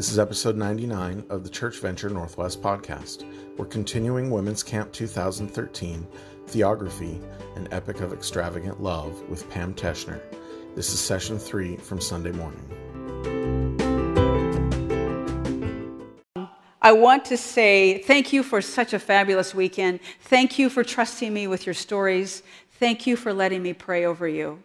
This is episode 99 of the Church Venture Northwest podcast. We're continuing Women's Camp 2013 Theography, an Epic of Extravagant Love with Pam Teschner. This is session three from Sunday morning. I want to say thank you for such a fabulous weekend. Thank you for trusting me with your stories. Thank you for letting me pray over you.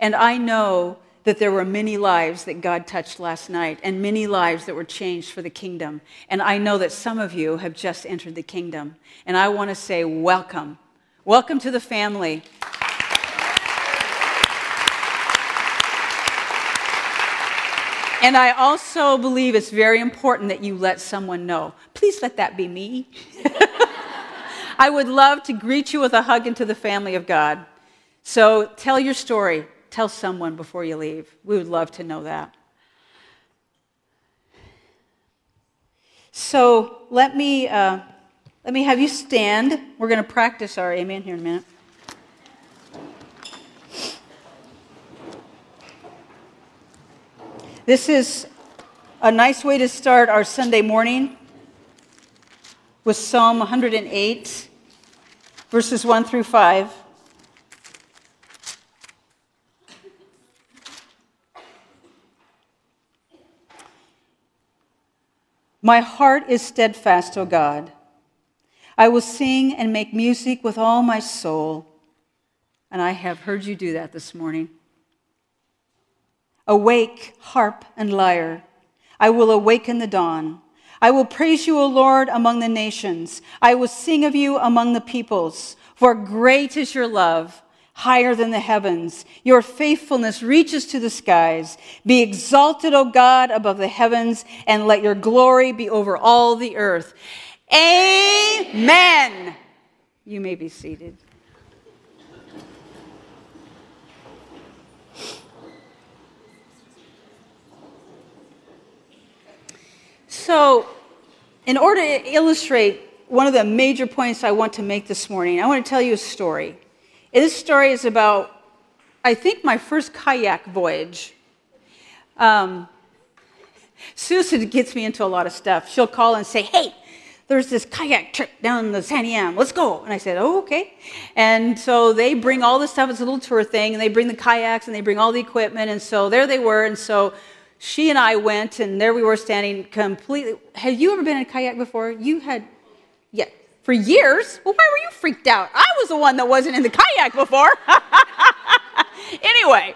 And I know that there were many lives that God touched last night and many lives that were changed for the kingdom. And I know that some of you have just entered the kingdom. And I want to say, welcome. Welcome to the family. And I also believe it's very important that you let someone know. Please let that be me. I would love to greet you with a hug into the family of God. So tell your story. Tell someone before you leave. We would love to know that. So let me, uh, let me have you stand. We're going to practice our amen here in a minute. This is a nice way to start our Sunday morning with Psalm 108, verses 1 through 5. My heart is steadfast, O God. I will sing and make music with all my soul. And I have heard you do that this morning. Awake, harp and lyre. I will awaken the dawn. I will praise you, O Lord, among the nations. I will sing of you among the peoples. For great is your love, higher than the heavens. Your faithfulness reaches to the skies. Be exalted, O God, above the heavens, and let your glory be over all the earth. Amen. You may be seated. So, in order to illustrate one of the major points I want to make this morning, I want to tell you a story. This story is about, I think, my first kayak voyage. Um, Susan gets me into a lot of stuff. She'll call and say, Hey, there's this kayak trip down the Santiam. Let's go. And I said, Oh, okay. And so they bring all this stuff. It's a little tour thing. And they bring the kayaks and they bring all the equipment. And so there they were. And so she and I went, and there we were standing completely. Have you ever been in a kayak before? You had, for years. Well, why were you freaked out? I was the one that wasn't in the kayak before. anyway,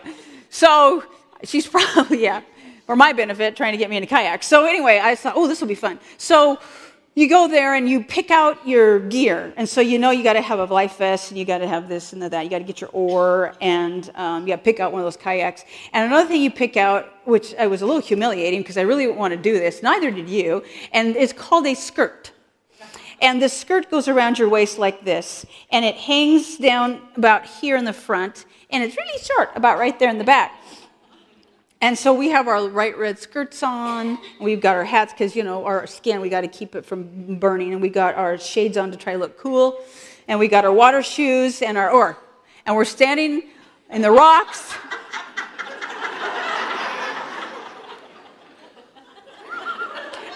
so she's probably, yeah, for my benefit, trying to get me in a kayak. So anyway, I thought, oh, this will be fun. So you go there and you pick out your gear. And so you know you got to have a life vest and you got to have this and that. You got to get your oar and um, you got to pick out one of those kayaks. And another thing you pick out, which I was a little humiliating because I really didn't want to do this, neither did you, and it's called a skirt. And the skirt goes around your waist like this, and it hangs down about here in the front, and it's really short, about right there in the back. And so we have our bright red skirts on. We've got our hats because, you know, our skin, we got to keep it from burning. And we got our shades on to try to look cool. And we got our water shoes and our oar. And we're standing in the rocks.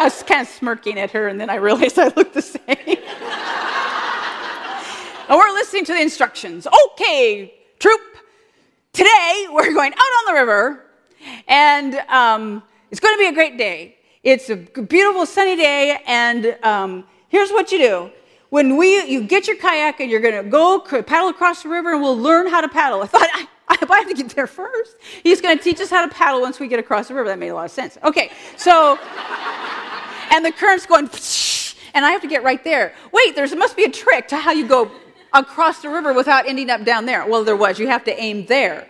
I was kind of smirking at her, and then I realized I looked the same. and we're listening to the instructions. Okay, troop, today we're going out on the river and um, it's going to be a great day. It's a beautiful sunny day, and um, here's what you do. When we, you get your kayak and you're going to go paddle across the river, and we'll learn how to paddle. I thought, I, I have to get there first. He's going to teach us how to paddle once we get across the river. That made a lot of sense. Okay, so, and the current's going, and I have to get right there. Wait, there must be a trick to how you go across the river without ending up down there. Well, there was. You have to aim there.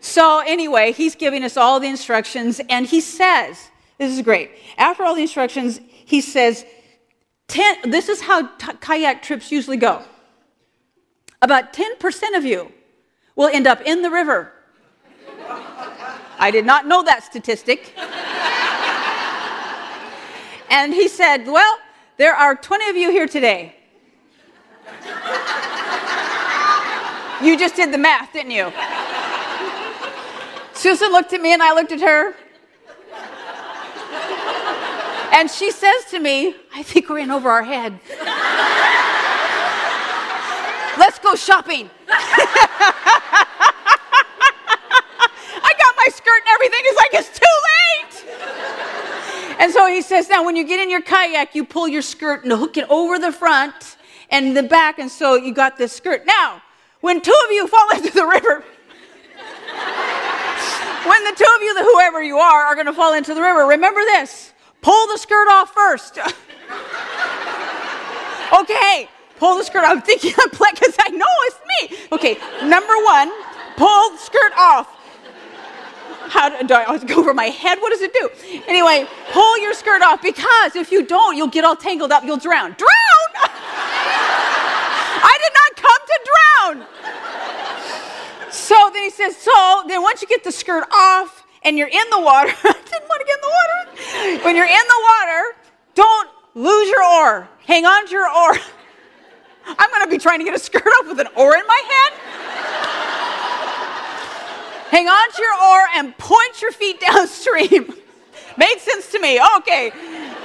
So, anyway, he's giving us all the instructions, and he says, This is great. After all the instructions, he says, This is how t- kayak trips usually go. About 10% of you will end up in the river. I did not know that statistic. And he said, Well, there are 20 of you here today. you just did the math, didn't you? Susan looked at me and I looked at her. And she says to me, I think we're in over our head. Let's go shopping. I got my skirt and everything. It's like, it's too. And so he says, now when you get in your kayak, you pull your skirt and hook it over the front and the back. And so you got this skirt. Now, when two of you fall into the river, when the two of you, whoever you are, are going to fall into the river, remember this pull the skirt off first. okay, pull the skirt off. I'm thinking I'm because I know it's me. Okay, number one, pull the skirt off. How do, I always go over my head? What does it do? Anyway, pull your skirt off because if you don't, you'll get all tangled up. You'll drown. Drown! I did not come to drown. So then he says, so then once you get the skirt off and you're in the water, I didn't want to get in the water. When you're in the water, don't lose your oar. Hang on to your oar. I'm going to be trying to get a skirt off with an oar in my hand. Hang on to your oar and point your feet downstream. Made sense to me. Okay.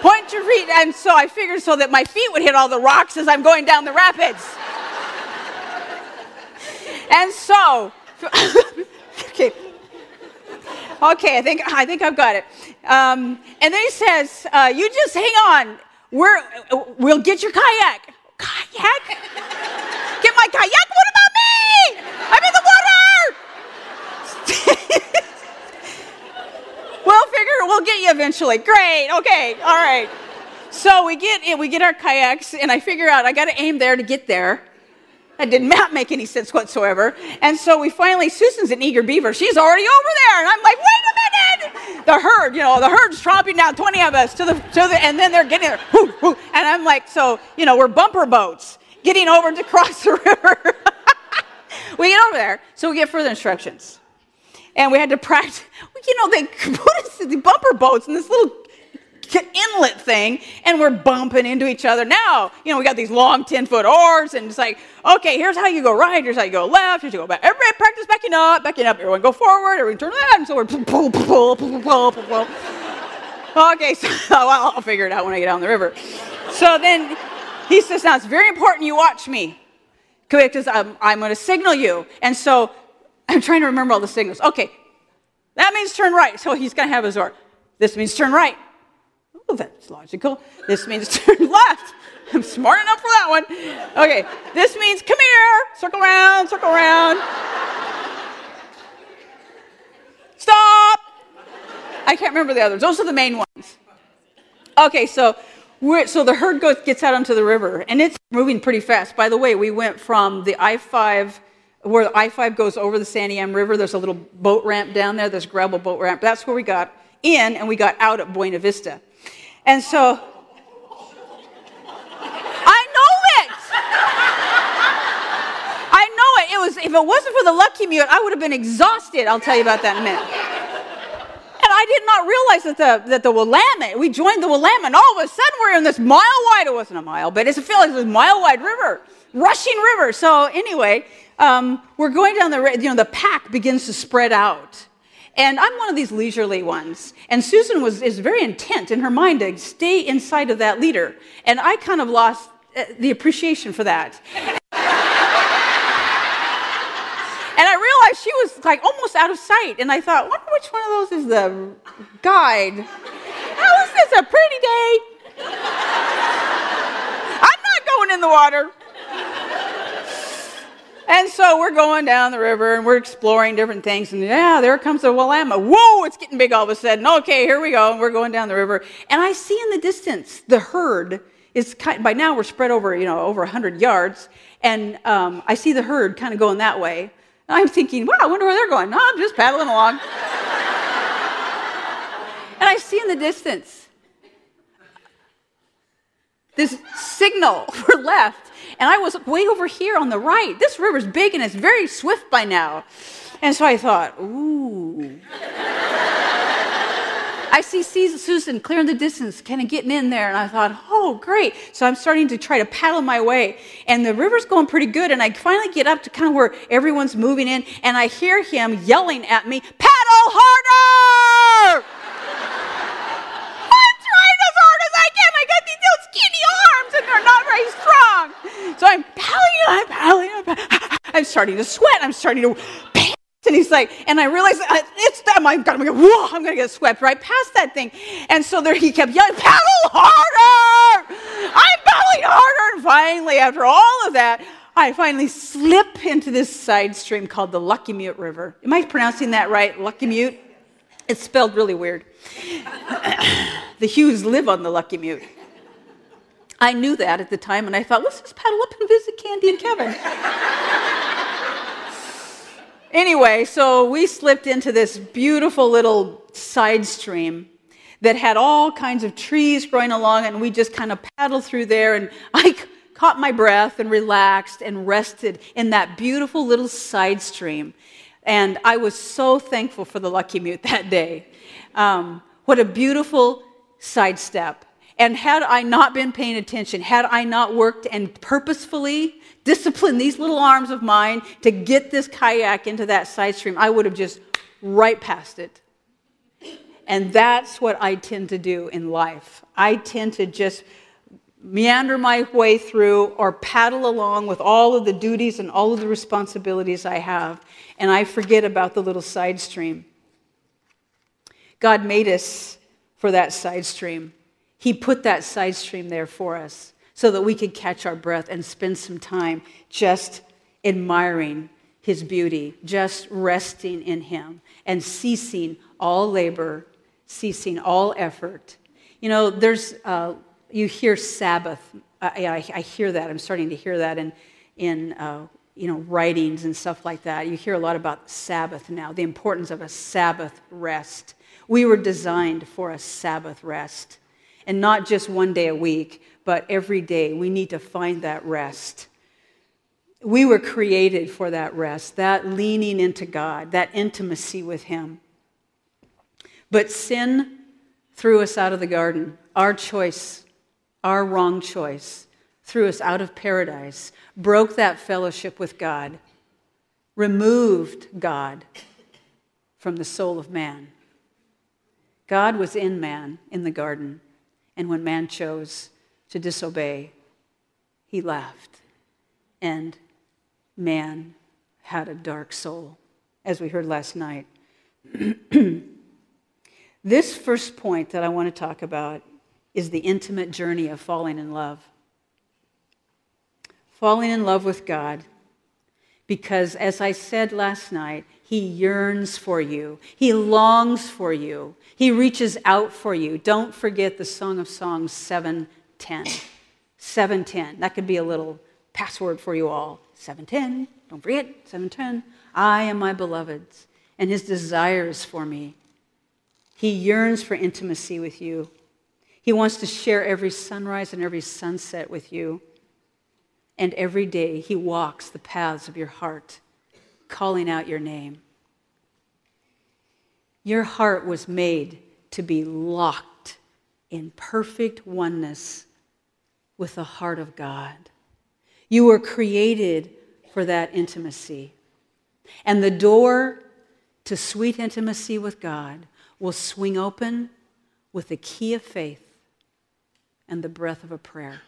Point your feet. And so I figured so that my feet would hit all the rocks as I'm going down the rapids. And so, okay. Okay, I think I think I've got it. Um, and then he says, uh, "You just hang on. We're we'll get your kayak. Kayak? Get my kayak? What about me? I'm in the water. We'll. Get you eventually. Great. Okay. All right. So we get eh, we get our kayaks, and I figure out I got to aim there to get there. That did not make any sense whatsoever. And so we finally, Susan's an eager beaver. She's already over there. And I'm like, wait a minute. The herd, you know, the herd's tromping down 20 of us to the, to the and then they're getting there. And I'm like, so, you know, we're bumper boats getting over to cross the river. we get over there. So we get further instructions. And we had to practice. You know, they put us in the bumper boats in this little inlet thing and we're bumping into each other now you know we got these long 10 foot oars and it's like okay here's how you go right here's how you go left here's how you go back everybody practice backing up backing up everyone go forward everyone turn left and so we're pull, pull, pull, pull, pull, pull. okay so well, i'll figure it out when i get down the river so then he says now it's very important you watch me because um, i'm, I'm going to signal you and so i'm trying to remember all the signals okay that means turn right so he's going to have his oar this means turn right Oh, that's logical. This means turn left. I'm smart enough for that one. Okay, this means come here, circle around, circle around. Stop. I can't remember the others. Those are the main ones. Okay, so so the herd goes, gets out onto the river, and it's moving pretty fast. By the way, we went from the I-5, where the I-5 goes over the San Santiam River. There's a little boat ramp down there. There's a gravel boat ramp. That's where we got in, and we got out at Buena Vista. And so I know it. I know it. It was if it wasn't for the lucky mute, I would have been exhausted. I'll tell you about that in a minute. And I did not realize that the that the Willamette, we joined the Willamette, and all of a sudden we're in this mile wide, it wasn't a mile, but it's a feel like this mile wide river, rushing river. So anyway, um, we're going down the you know the pack begins to spread out. And I'm one of these leisurely ones. And Susan was, is very intent in her mind to stay inside of that leader. And I kind of lost uh, the appreciation for that. and I realized she was like almost out of sight. And I thought, wonder which one of those is the guide. How is this a pretty day? I'm not going in the water. We're going down the river and we're exploring different things. And yeah, there comes the Willamette. Whoa, it's getting big all of a sudden. Okay, here we go. And we're going down the river. And I see in the distance the herd is kind, by now we're spread over, you know, over 100 yards. And um, I see the herd kind of going that way. And I'm thinking, wow, I wonder where they're going. No, I'm just paddling along. and I see in the distance this signal for left and I was way over here on the right. This river's big and it's very swift by now. And so I thought, ooh. I see Susan clear in the distance, kind of getting in there, and I thought, oh, great. So I'm starting to try to paddle my way, and the river's going pretty good, and I finally get up to kind of where everyone's moving in, and I hear him yelling at me, paddle harder! So I'm paddling, I'm paddling, I'm. I'm starting to sweat. I'm starting to pants. And he's like, and I realized uh, it's them. I'm gonna, whoa, I'm gonna get swept right past that thing. And so there he kept yelling, paddle harder! I'm paddling harder. And finally, after all of that, I finally slip into this side stream called the Lucky Mute River. Am I pronouncing that right? Lucky Mute? It's spelled really weird. the Hughes live on the Lucky Mute. I knew that at the time, and I thought, let's just paddle up and visit Candy and Kevin. anyway, so we slipped into this beautiful little side stream that had all kinds of trees growing along, and we just kind of paddled through there, and I caught my breath and relaxed and rested in that beautiful little side stream. And I was so thankful for the Lucky Mute that day. Um, what a beautiful sidestep. And had I not been paying attention, had I not worked and purposefully disciplined these little arms of mine to get this kayak into that side stream, I would have just right past it. And that's what I tend to do in life. I tend to just meander my way through or paddle along with all of the duties and all of the responsibilities I have, and I forget about the little side stream. God made us for that side stream. He put that side stream there for us so that we could catch our breath and spend some time just admiring His beauty, just resting in Him, and ceasing all labor, ceasing all effort. You know, there's uh, you hear Sabbath. I, I, I, hear that. I'm starting to hear that in, in uh, you know, writings and stuff like that. You hear a lot about Sabbath now, the importance of a Sabbath rest. We were designed for a Sabbath rest. And not just one day a week, but every day we need to find that rest. We were created for that rest, that leaning into God, that intimacy with Him. But sin threw us out of the garden. Our choice our wrong choice, threw us out of paradise, broke that fellowship with God, removed God from the soul of man. God was in man in the garden, and when man chose to disobey, he left. And man had a dark soul, as we heard last night. this first point that I want to talk about is the intimate journey of falling in love. Falling in love with God, because as I said last night, He yearns for you, He longs for you, He reaches out for you. Don't forget the Song of Songs 710. 710. That could be a little password for you all. 710. Don't forget, 710. I am my beloved's, and his desires for me. He yearns for intimacy with you. He wants to share every sunrise and every sunset with you. And every day he walks the paths of your heart, calling out your name. Your heart was made to be locked in perfect oneness with the heart of God. You were created for that intimacy. And the door to sweet intimacy with God will swing open with the key of faith and the breath of a prayer.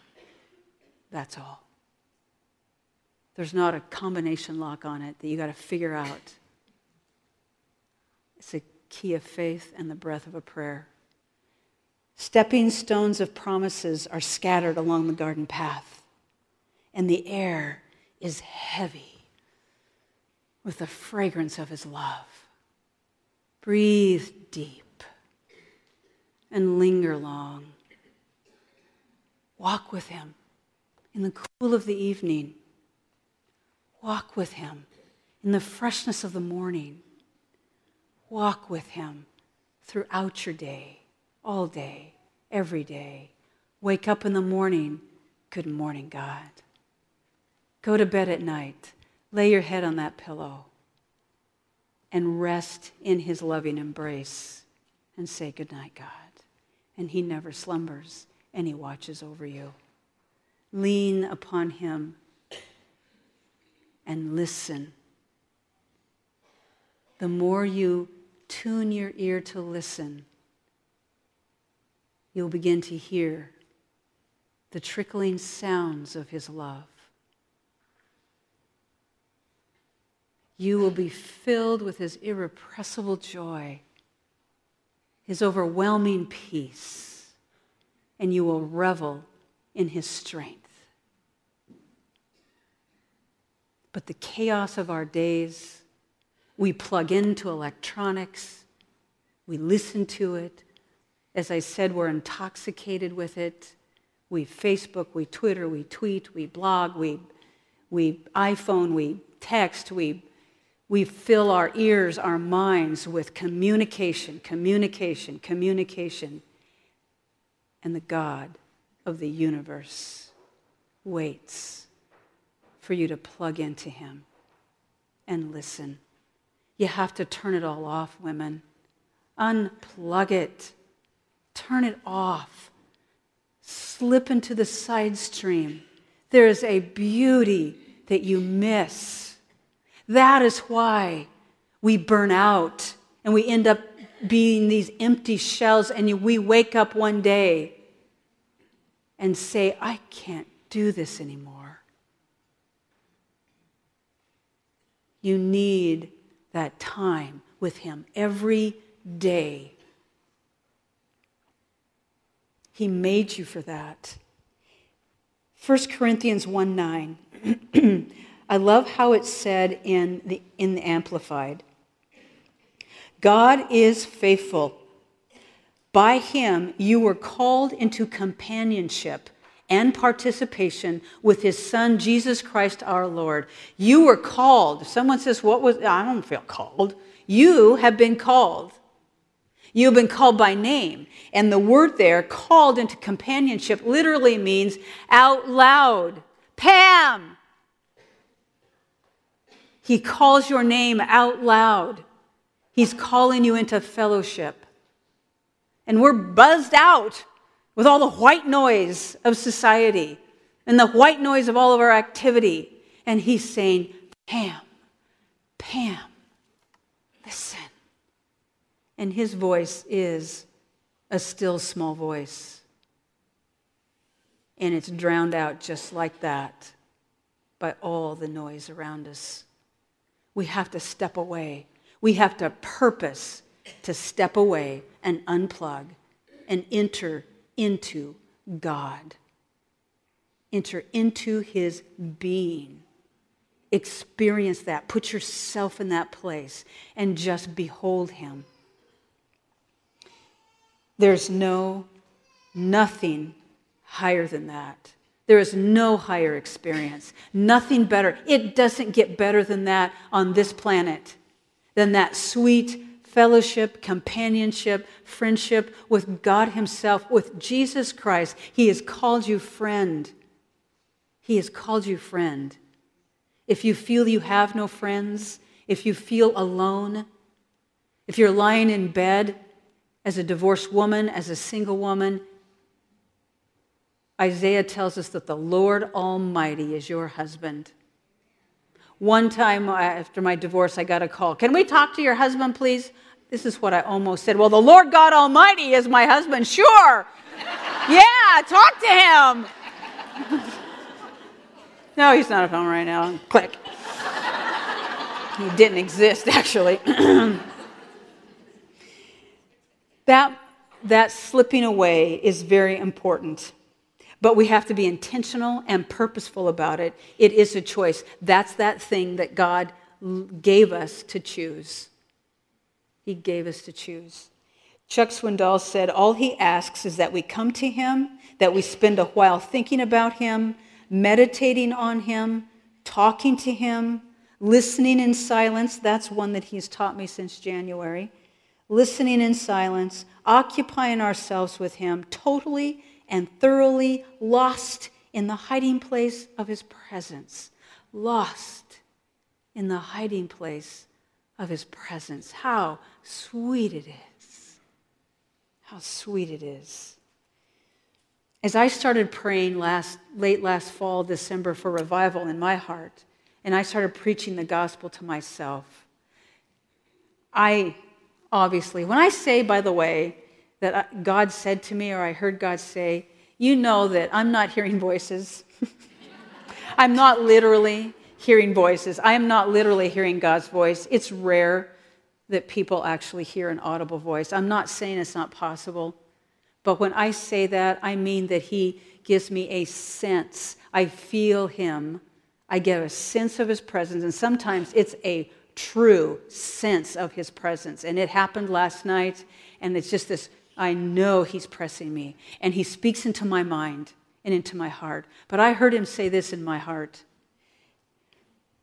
That's all. There's not a combination lock on it that you got to figure out. It's a key of faith and the breath of a prayer. Stepping stones of promises are scattered along the garden path, and the air is heavy with the fragrance of his love. Breathe deep and linger long. Walk with him in the cool of the evening. Walk with him in the freshness of the morning. Walk with him throughout your day, all day, every day. Wake up in the morning. Good morning, God. Go to bed at night. Lay your head on that pillow and rest in his loving embrace and say, Good night, God. And he never slumbers and he watches over you. Lean upon him and listen. The more you tune your ear to listen, you'll begin to hear the trickling sounds of his love. You will be filled with his irrepressible joy, his overwhelming peace, and you will revel in his strength. But the chaos of our days, we plug into electronics, we listen to it. As I said, we're intoxicated with it. We Facebook, we Twitter, we tweet, we blog, we, we iPhone, we text, we, we fill our ears, our minds with communication, communication, communication. And the God of the universe waits for you to plug into Him and listen. You have to turn it all off, women. Unplug it. Turn it off slip into the side stream. There is a beauty that you miss. That is why we burn out and we end up being these empty shells, and we wake up one day and say, I can't do this anymore. You need that time with Him every day. He made you for that. 1 Corinthians 1 9. I love how it's said in the, in the Amplified. God is faithful. By him, you were called into companionship and participation with his son, Jesus Christ our Lord. You were called. If someone says, What was, I don't feel called. You have been called. You've been called by name. And the word there, called into companionship, literally means out loud. Pam! He calls your name out loud. He's calling you into fellowship. And we're buzzed out with all the white noise of society and the white noise of all of our activity. And he's saying, Pam, Pam, listen. And his voice is a still small voice. And it's drowned out just like that by all the noise around us. We have to step away. We have to purpose to step away and unplug and enter into God. Enter into his being. Experience that. Put yourself in that place and just behold him. There's no, nothing higher than that. There is no higher experience, nothing better. It doesn't get better than that on this planet, than that sweet fellowship, companionship, friendship with God Himself, with Jesus Christ. He has called you friend. He has called you friend. If you feel you have no friends, if you feel alone, if you're lying in bed as a divorced woman, as a single woman, Isaiah tells us that the Lord Almighty is your husband. One time after my divorce, I got a call. Can we talk to your husband, please? This is what I almost said. Well, the Lord God Almighty is my husband. Sure. yeah, talk to him. no, he's not at home right now. Click. he didn't exist, actually. That, that slipping away is very important. But we have to be intentional and purposeful about it. It is a choice. That's that thing that God gave us to choose. He gave us to choose. Chuck Swindoll said, All he asks is that we come to him, that we spend a while thinking about him, meditating on him, talking to him, listening in silence. That's one that he's taught me since January listening in silence, occupying ourselves with Him, totally and thoroughly lost in the hiding place of His presence. Lost in the hiding place of His presence. How sweet it is. How sweet it is. As I started praying last, late last fall, December, for revival in my heart, and I started preaching the gospel to myself, I obviously. When I say, by the way, that God said to me or I heard God say, you know that I'm not hearing voices. I'm not literally hearing voices. I am not literally hearing God's voice. It's rare that people actually hear an audible voice. I'm not saying it's not possible, but when I say that, I mean that He gives me a sense. I feel Him. I get a sense of His presence, and sometimes it's a true sense of His presence. And it happened last night, and it's just this I know He's pressing me, and He speaks into my mind and into my heart. But I heard Him say this in my heart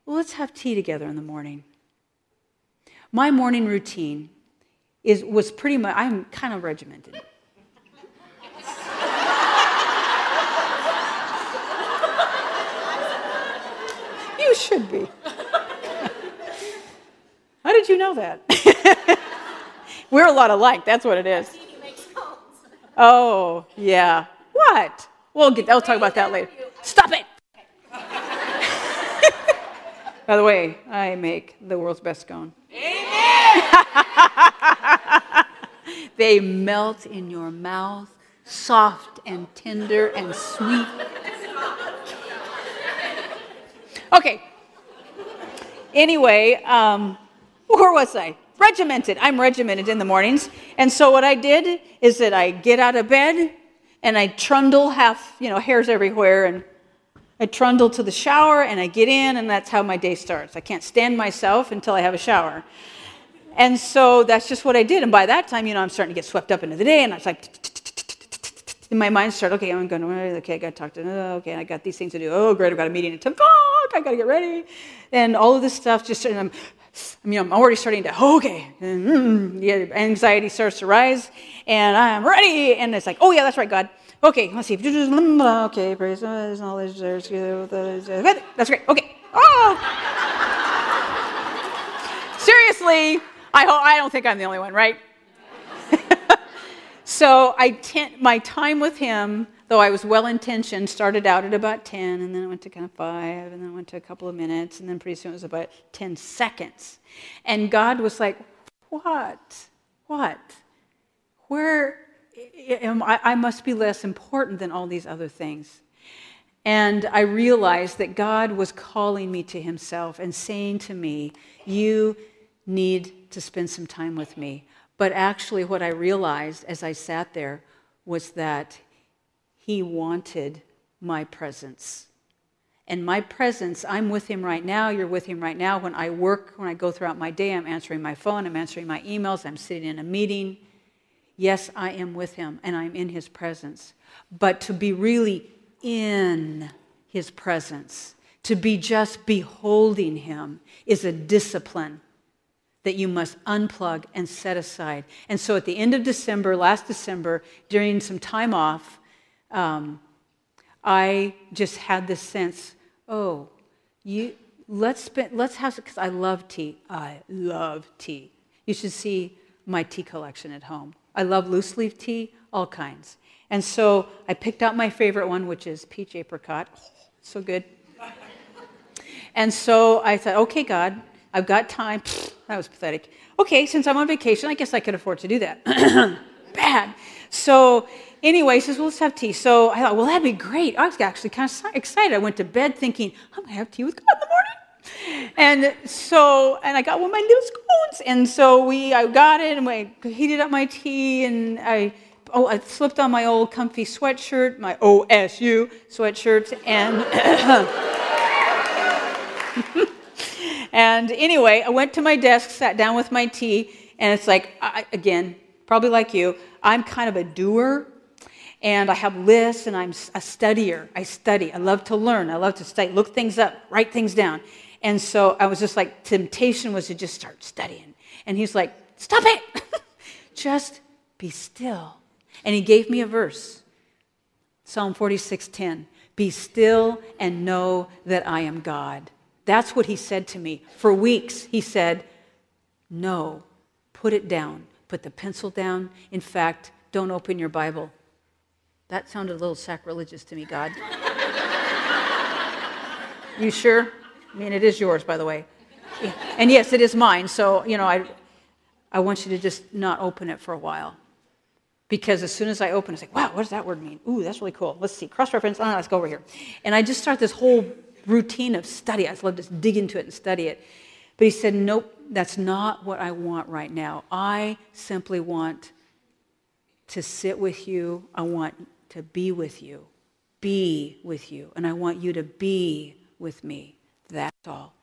well, let's have tea together in the morning. My morning routine is, was pretty much, I'm kind of regimented. you should be. How did you know that? We're a lot alike, that's what it is. Oh, yeah. What? We'll get, I'll talk about that later. Stop it! By the way, I make the world's best scone. Amen. they melt in your mouth, soft and tender and sweet. Okay. Anyway, um, where was I? Regimented. I'm regimented in the mornings. And so what I did is that I get out of bed and I trundle half, you know, hairs everywhere and I trundle to the shower and I get in, and that's how my day starts. I can't stand myself until I have a shower. And so that's just what I did. And by that time, you know, I'm starting to get swept up into the day, and I was like, in my mind started, okay, I'm going to, okay, I got to talk to, okay, I got these things to do. Oh, great, I've got a meeting at 10 o'clock, I got to get ready. And all of this stuff just, and I'm, I mean, I'm already starting to, oh, okay, and, mm, yeah, anxiety starts to rise, and I'm ready. And it's like, oh, yeah, that's right, God. Okay, let's see. Okay, praise His knowledge. There's that's great. Okay. Oh, seriously, I hope I don't think I'm the only one, right? so I my time with him, though I was well intentioned, started out at about 10, and then it went to kind of five, and then it went to a couple of minutes, and then pretty soon it was about 10 seconds. And God was like, "What? What? Where?" I must be less important than all these other things. And I realized that God was calling me to Himself and saying to me, You need to spend some time with me. But actually, what I realized as I sat there was that He wanted my presence. And my presence, I'm with him right now, you're with him right now. When I work, when I go throughout my day, I'm answering my phone, I'm answering my emails, I'm sitting in a meeting. Yes, I am with him and I'm in his presence. But to be really in his presence, to be just beholding him, is a discipline that you must unplug and set aside. And so at the end of December, last December, during some time off, um, I just had this sense oh, you, let's, spend, let's have, because I love tea. I love tea. You should see my tea collection at home. I love loose leaf tea, all kinds. And so I picked out my favorite one, which is peach apricot. So good. And so I thought, okay, God, I've got time. that was pathetic. Okay, since I'm on vacation, I guess I could afford to do that. Bad. So anyway, he says, well, let's have tea. So I thought, well, that'd be great. I was actually kind of excited. I went to bed thinking, I'm going to have tea with God in the morning. And so, and I got one of my little scones. And so we, I got it and I heated up my tea and I, oh, I slipped on my old comfy sweatshirt, my OSU sweatshirt. And, and anyway, I went to my desk, sat down with my tea, and it's like, I, again, probably like you, I'm kind of a doer and I have lists and I'm a studier. I study. I love to learn. I love to study, look things up, write things down. And so I was just like, temptation was to just start studying. And he's like, stop it. just be still. And he gave me a verse. Psalm 46:10. Be still and know that I am God. That's what he said to me. For weeks, he said, No, put it down. Put the pencil down. In fact, don't open your Bible. That sounded a little sacrilegious to me, God. you sure? I mean, it is yours, by the way. And yes, it is mine. So, you know, I, I want you to just not open it for a while. Because as soon as I open, it's like, wow, what does that word mean? Ooh, that's really cool. Let's see. Cross reference. Oh, ah, let's go over here. And I just start this whole routine of study. I just love to dig into it and study it. But he said, Nope, that's not what I want right now. I simply want to sit with you. I want to be with you, be with you. And I want you to be with me. That's all.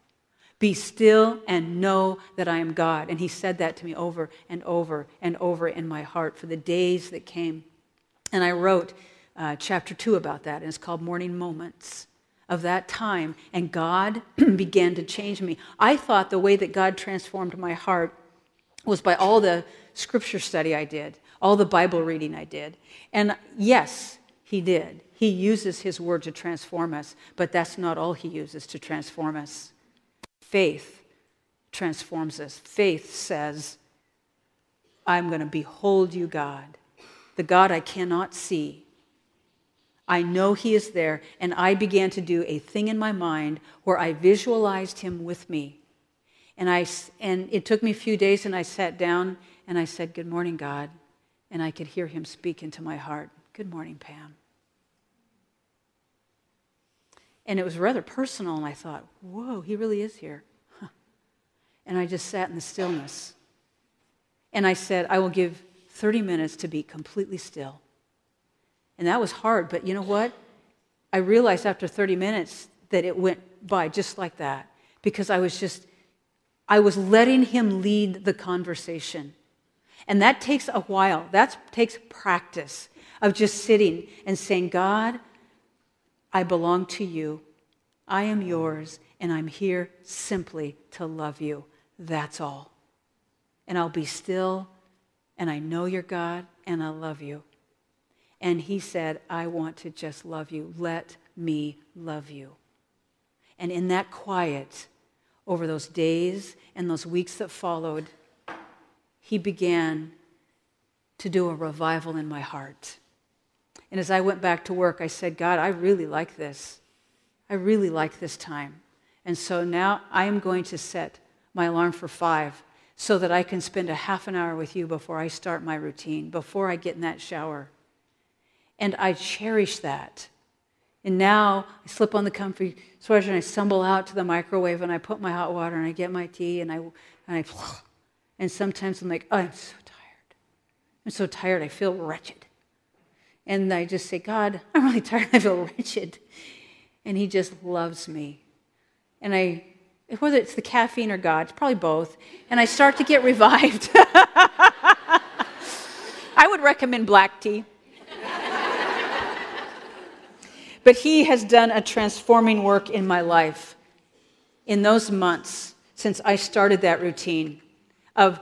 Be still and know that I am God. And he said that to me over and over and over in my heart for the days that came. And I wrote uh, chapter two about that, and it's called Morning Moments of that time. And God began to change me. I thought the way that God transformed my heart was by all the scripture study I did, all the Bible reading I did. And yes, He did. He uses His word to transform us, but that's not all He uses to transform us. Faith transforms us. Faith says, I'm going to behold you, God, the God I cannot see. I know He is there, and I began to do a thing in my mind where I visualized Him with me. And, I, and it took me a few days, and I sat down and I said, Good morning, God. And I could hear Him speak into my heart. Good morning, Pam. And it was rather personal, and I thought, whoa, he really is here. Huh. And I just sat in the stillness. And I said, I will give 30 minutes to be completely still. And that was hard, but you know what? I realized after 30 minutes that it went by just like that because I was just, I was letting him lead the conversation. And that takes a while. That takes practice of just sitting and saying, God, I belong to you. I am yours, and I'm here simply to love you. That's all. And I'll be still, and I know you're God, and I love you. And he said, I want to just love you. Let me love you. And in that quiet, over those days and those weeks that followed, he began to do a revival in my heart. And as I went back to work, I said, God, I really like this. I really like this time. And so now I am going to set my alarm for five so that I can spend a half an hour with you before I start my routine, before I get in that shower. And I cherish that. And now I slip on the comfy sweater and I stumble out to the microwave and I put my hot water and I get my tea and I, and I, and sometimes I'm like, oh, I'm so tired. I'm so tired, I feel wretched. And I just say, God, I'm really tired. I feel wretched. And He just loves me. And I, whether it's the caffeine or God, it's probably both. And I start to get revived. I would recommend black tea. but He has done a transforming work in my life in those months since I started that routine of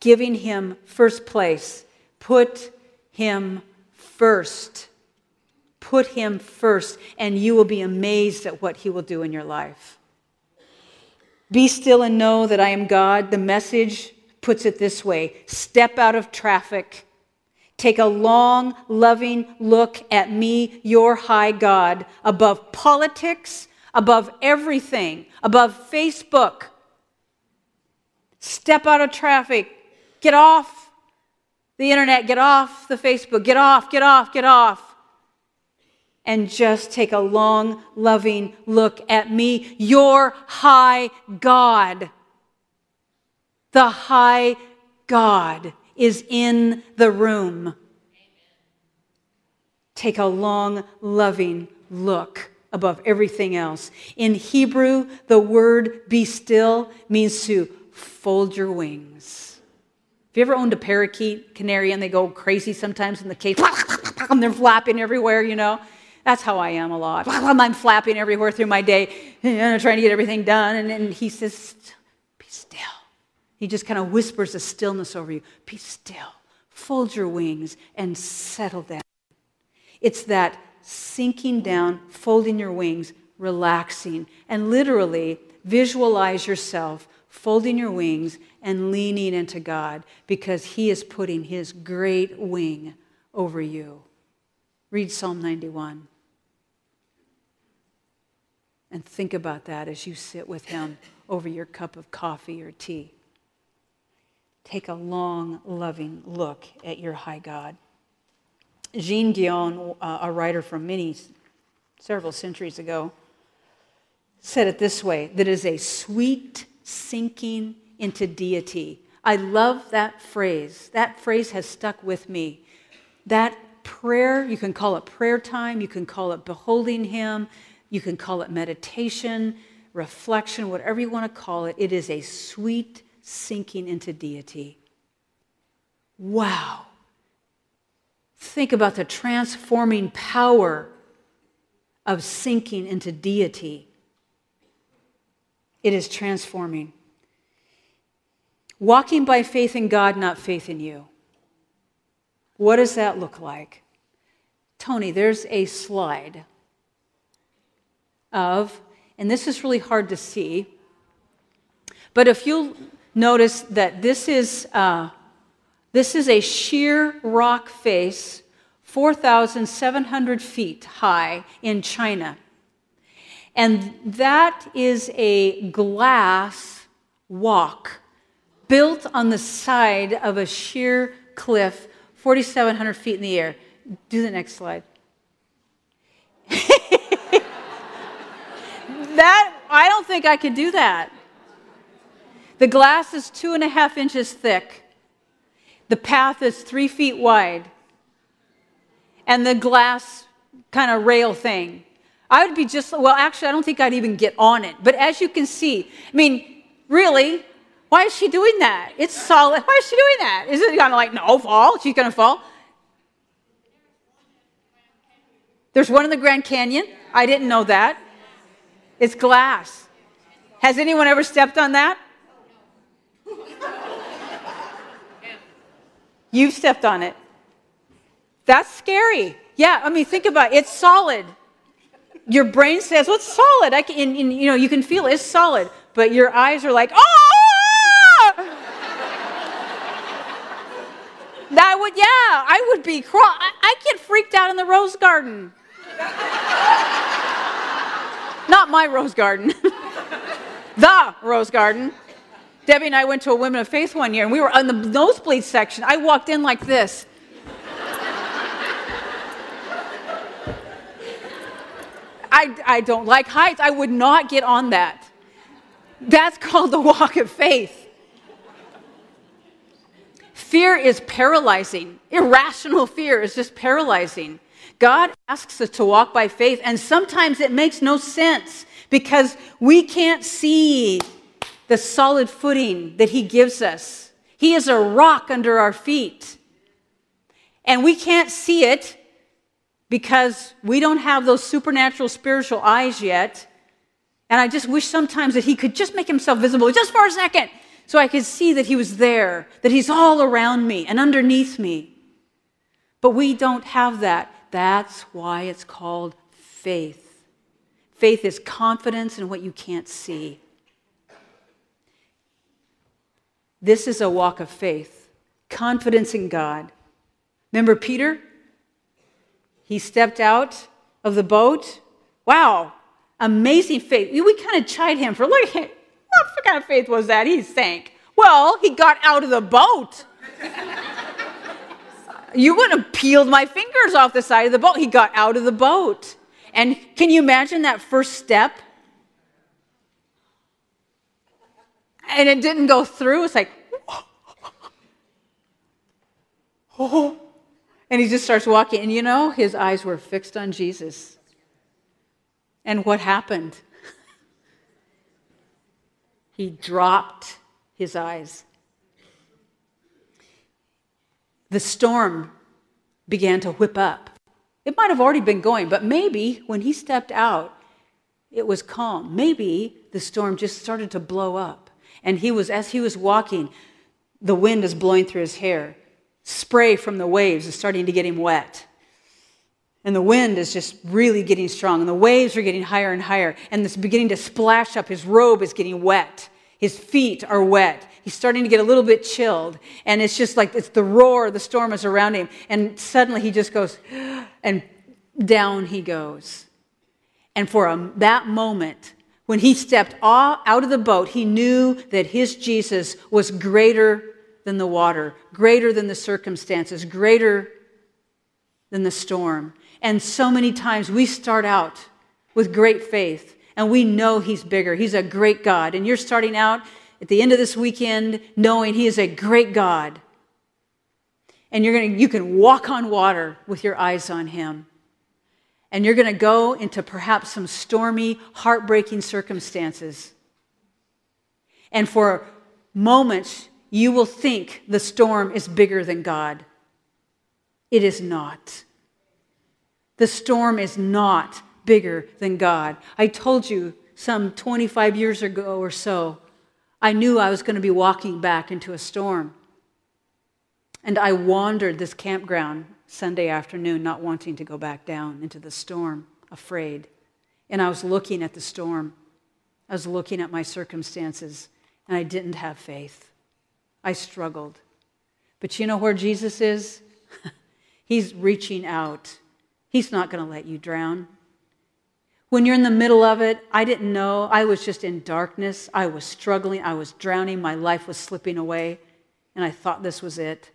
giving Him first place, put Him first. Put him first, and you will be amazed at what he will do in your life. Be still and know that I am God. The message puts it this way step out of traffic. Take a long, loving look at me, your high God, above politics, above everything, above Facebook. Step out of traffic. Get off the internet, get off the Facebook, get off, get off, get off. And just take a long, loving look at me, your high God. The high God is in the room. Take a long, loving look above everything else. In Hebrew, the word be still means to fold your wings. Have you ever owned a parakeet, canary, and they go crazy sometimes in the cage? and they're flapping everywhere, you know? That's how I am a lot. I'm flapping everywhere through my day, trying to get everything done. And, and he says, Be still. He just kind of whispers a stillness over you. Be still. Fold your wings and settle down. It's that sinking down, folding your wings, relaxing, and literally visualize yourself folding your wings and leaning into God because He is putting His great wing over you. Read Psalm 91 and think about that as you sit with Him over your cup of coffee or tea. Take a long, loving look at your high God. Jeanne Guyon, uh, a writer from many, several centuries ago, said it this way that is a sweet sinking into deity. I love that phrase. That phrase has stuck with me. That prayer, you can call it prayer time, you can call it beholding Him, you can call it meditation, reflection, whatever you want to call it. It is a sweet sinking into deity. Wow. Think about the transforming power of sinking into deity. It is transforming. Walking by faith in God, not faith in you. What does that look like? Tony, there's a slide of, and this is really hard to see, but if you'll notice that this is, uh, this is a sheer rock face, 4,700 feet high in China. And that is a glass walk built on the side of a sheer cliff, 4,700 feet in the air. Do the next slide. that, I don't think I could do that. The glass is two and a half inches thick. The path is three feet wide. And the glass kind of rail thing. I would be just, well, actually, I don't think I'd even get on it. But as you can see, I mean, really, why is she doing that? It's solid. Why is she doing that? Is it kind of like, no, fall? She's going to fall? There's one in the Grand Canyon. I didn't know that. It's glass. Has anyone ever stepped on that? You've stepped on it. That's scary. Yeah, I mean, think about it. It's solid. Your brain says, well, it's solid. I can, and, and, you know, you can feel it. It's solid. But your eyes are like, oh! That would, yeah, I would be craw. I, I get freaked out in the rose garden. Not my rose garden, the rose garden. Debbie and I went to a Women of Faith one year, and we were on the nosebleed section. I walked in like this. I, I don't like heights. I would not get on that. That's called the walk of faith. Fear is paralyzing. Irrational fear is just paralyzing. God asks us to walk by faith, and sometimes it makes no sense because we can't see the solid footing that He gives us. He is a rock under our feet. And we can't see it because we don't have those supernatural spiritual eyes yet. And I just wish sometimes that He could just make Himself visible just for a second so I could see that He was there, that He's all around me and underneath me. But we don't have that. That's why it's called faith. Faith is confidence in what you can't see. This is a walk of faith, confidence in God. Remember Peter? He stepped out of the boat. Wow, amazing faith. We kind of chide him for, look, what kind of faith was that? He sank. Well, he got out of the boat. you wouldn't have peeled my fingers off the side of the boat. He got out of the boat. And can you imagine that first step? And it didn't go through. It's like, oh. And he just starts walking. And you know, his eyes were fixed on Jesus. And what happened? he dropped his eyes. The storm began to whip up. It might have already been going, but maybe when he stepped out, it was calm. Maybe the storm just started to blow up. And he was, as he was walking, the wind is blowing through his hair. Spray from the waves is starting to get him wet. And the wind is just really getting strong, and the waves are getting higher and higher, and it's beginning to splash up. His robe is getting wet. His feet are wet. He's starting to get a little bit chilled. And it's just like it's the roar, the storm is around him. And suddenly he just goes, and down he goes. And for a, that moment, when he stepped out of the boat, he knew that his Jesus was greater than the water, greater than the circumstances, greater than the storm. And so many times we start out with great faith And we know He's bigger. He's a great God. And you're starting out at the end of this weekend knowing He is a great God. And you're gonna, you can walk on water with your eyes on Him. And you're going to go into perhaps some stormy, heartbreaking circumstances. And for moments, you will think the storm is bigger than God. It is not. The storm is not bigger than God. I told you some 25 years ago or so, I knew I was going to be walking back into a storm. And I wandered this campground Sunday afternoon, not wanting to go back down into the storm, afraid. And I was looking at the storm. I was looking at my circumstances, and I didn't have faith. I struggled. But you know where Jesus is? He's reaching out. He's not going to let you drown. When you're in the middle of it, I didn't know. I was just in darkness. I was struggling. I was drowning. My life was slipping away. And I thought this was it.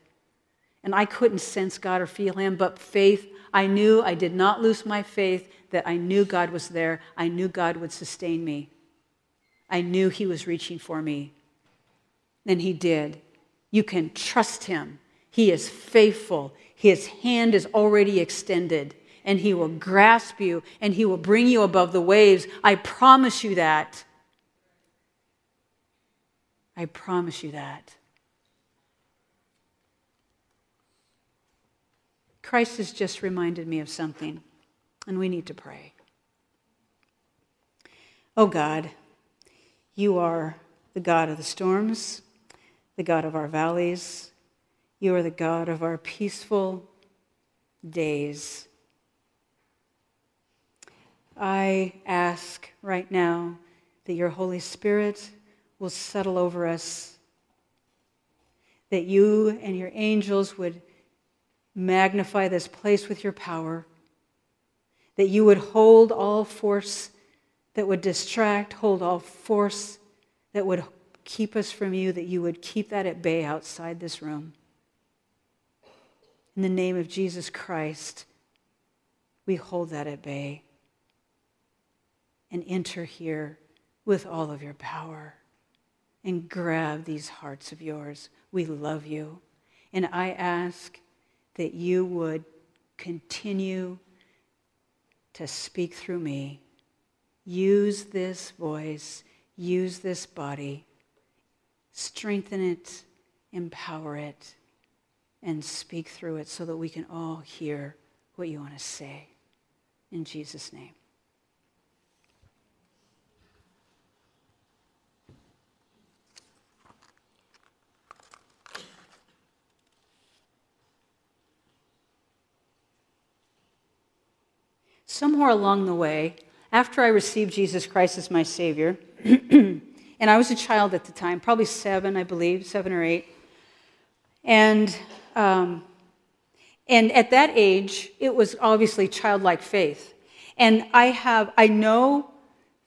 And I couldn't sense God or feel Him, but faith, I knew I did not lose my faith, that I knew God was there. I knew God would sustain me. I knew He was reaching for me. And He did. You can trust Him. He is faithful. His hand is already extended and he will grasp you and he will bring you above the waves. I promise you that. I promise you that. Christ has just reminded me of something, and we need to pray. Oh God, you are the God of the storms, the God of our valleys. You are the God of our peaceful days. I ask right now that your Holy Spirit will settle over us, that you and your angels would magnify this place with your power, that you would hold all force that would distract, hold all force that would keep us from you, that you would keep that at bay outside this room. In the name of Jesus Christ, we hold that at bay and enter here with all of your power and grab these hearts of yours. We love you. And I ask that you would continue to speak through me. Use this voice, use this body, strengthen it, empower it, and speak through it so that we can all hear what you want to say. In Jesus' name. somewhere along the way, after I received Jesus Christ as my Savior, and I was a child at the time, probably seven, I believe, seven or eight. And, um, and at that age, it was obviously childlike faith. And I have, I know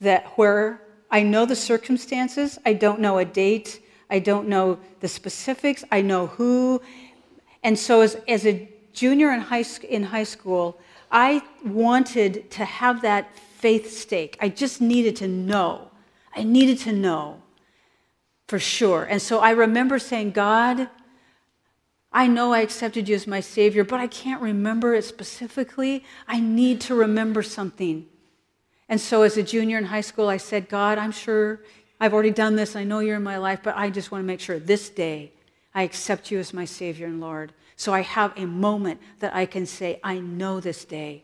that where, I know the circumstances, I don't know a date, I don't know the specifics, I know who. And so as, as a junior in high, in high school, I wanted to have that faith stake. I just needed to know. I needed to know for sure. And so I remember saying, God, I know I accepted you as my Savior, but I can't remember it specifically. I need to remember something. And so as a junior in high school, I said, God, I'm sure I've already done this. I know you're in my life, but I just want to make sure this day I accept you as my Savior and Lord. So I have a moment that I can say, I know this day.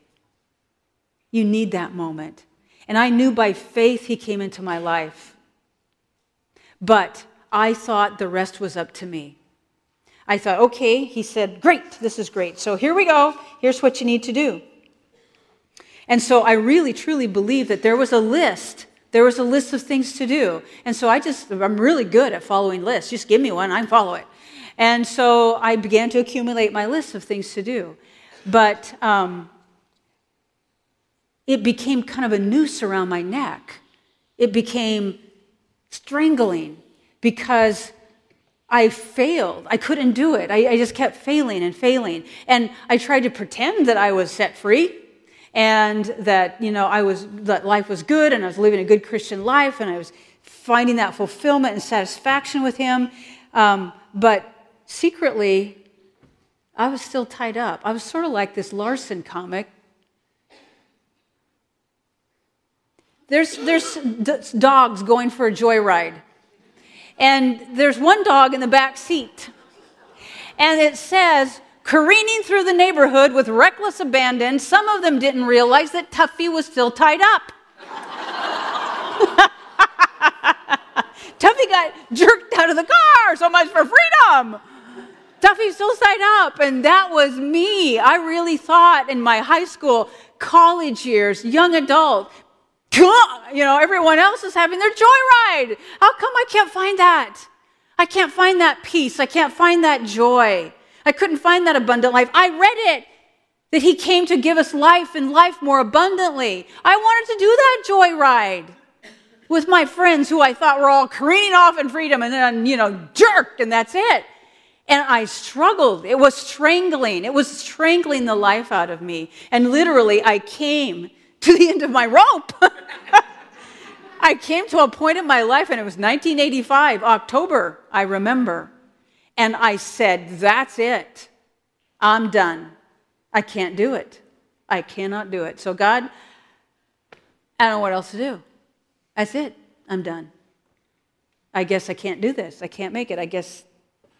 You need that moment. And I knew by faith he came into my life. But I thought the rest was up to me. I thought, okay, he said, great, this is great. So here we go. Here's what you need to do. And so I really, truly believe that there was a list. There was a list of things to do. And so I just, I'm really good at following lists. Just give me one, I follow it. And so I began to accumulate my list of things to do. But um, it became kind of a noose around my neck. It became strangling because I failed. I couldn't do it. I, I, just kept failing and failing. And I tried to pretend that I was set free. and that, you know, I was, that life was good and I was living a good Christian life and I was finding that fulfillment and satisfaction with Him. Um, but secretly, I was still tied up. I was sort of like this Larson comic. There's, there's dogs going for a joyride. And there's one dog in the back seat. And it says, careening through the neighborhood with reckless abandon, some of them didn't realize that Tuffy was still tied up. Tuffy got jerked out of the car. So much for freedom. Tuffy's still tied up. And that was me. I really thought in my high school, college years, young adult, you know, everyone else is having their joyride. How come I can't find that? I can't find that peace. I can't find that joy. I couldn't find that abundant life. I read it that he came to give us life and life more abundantly. I wanted to do that joyride with my friends who I thought were all careening off in freedom and then, you know, jerked and that's it. And I struggled. It was strangling. It was strangling the life out of me. And literally, I came to the end of my rope. I came to a point in my life, and it was 1985, October, I remember. And I said, That's it. I'm done. I can't do it. I cannot do it. So, God, I don't know what else to do. That's it. I'm done. I guess I can't do this. I can't make it. I guess,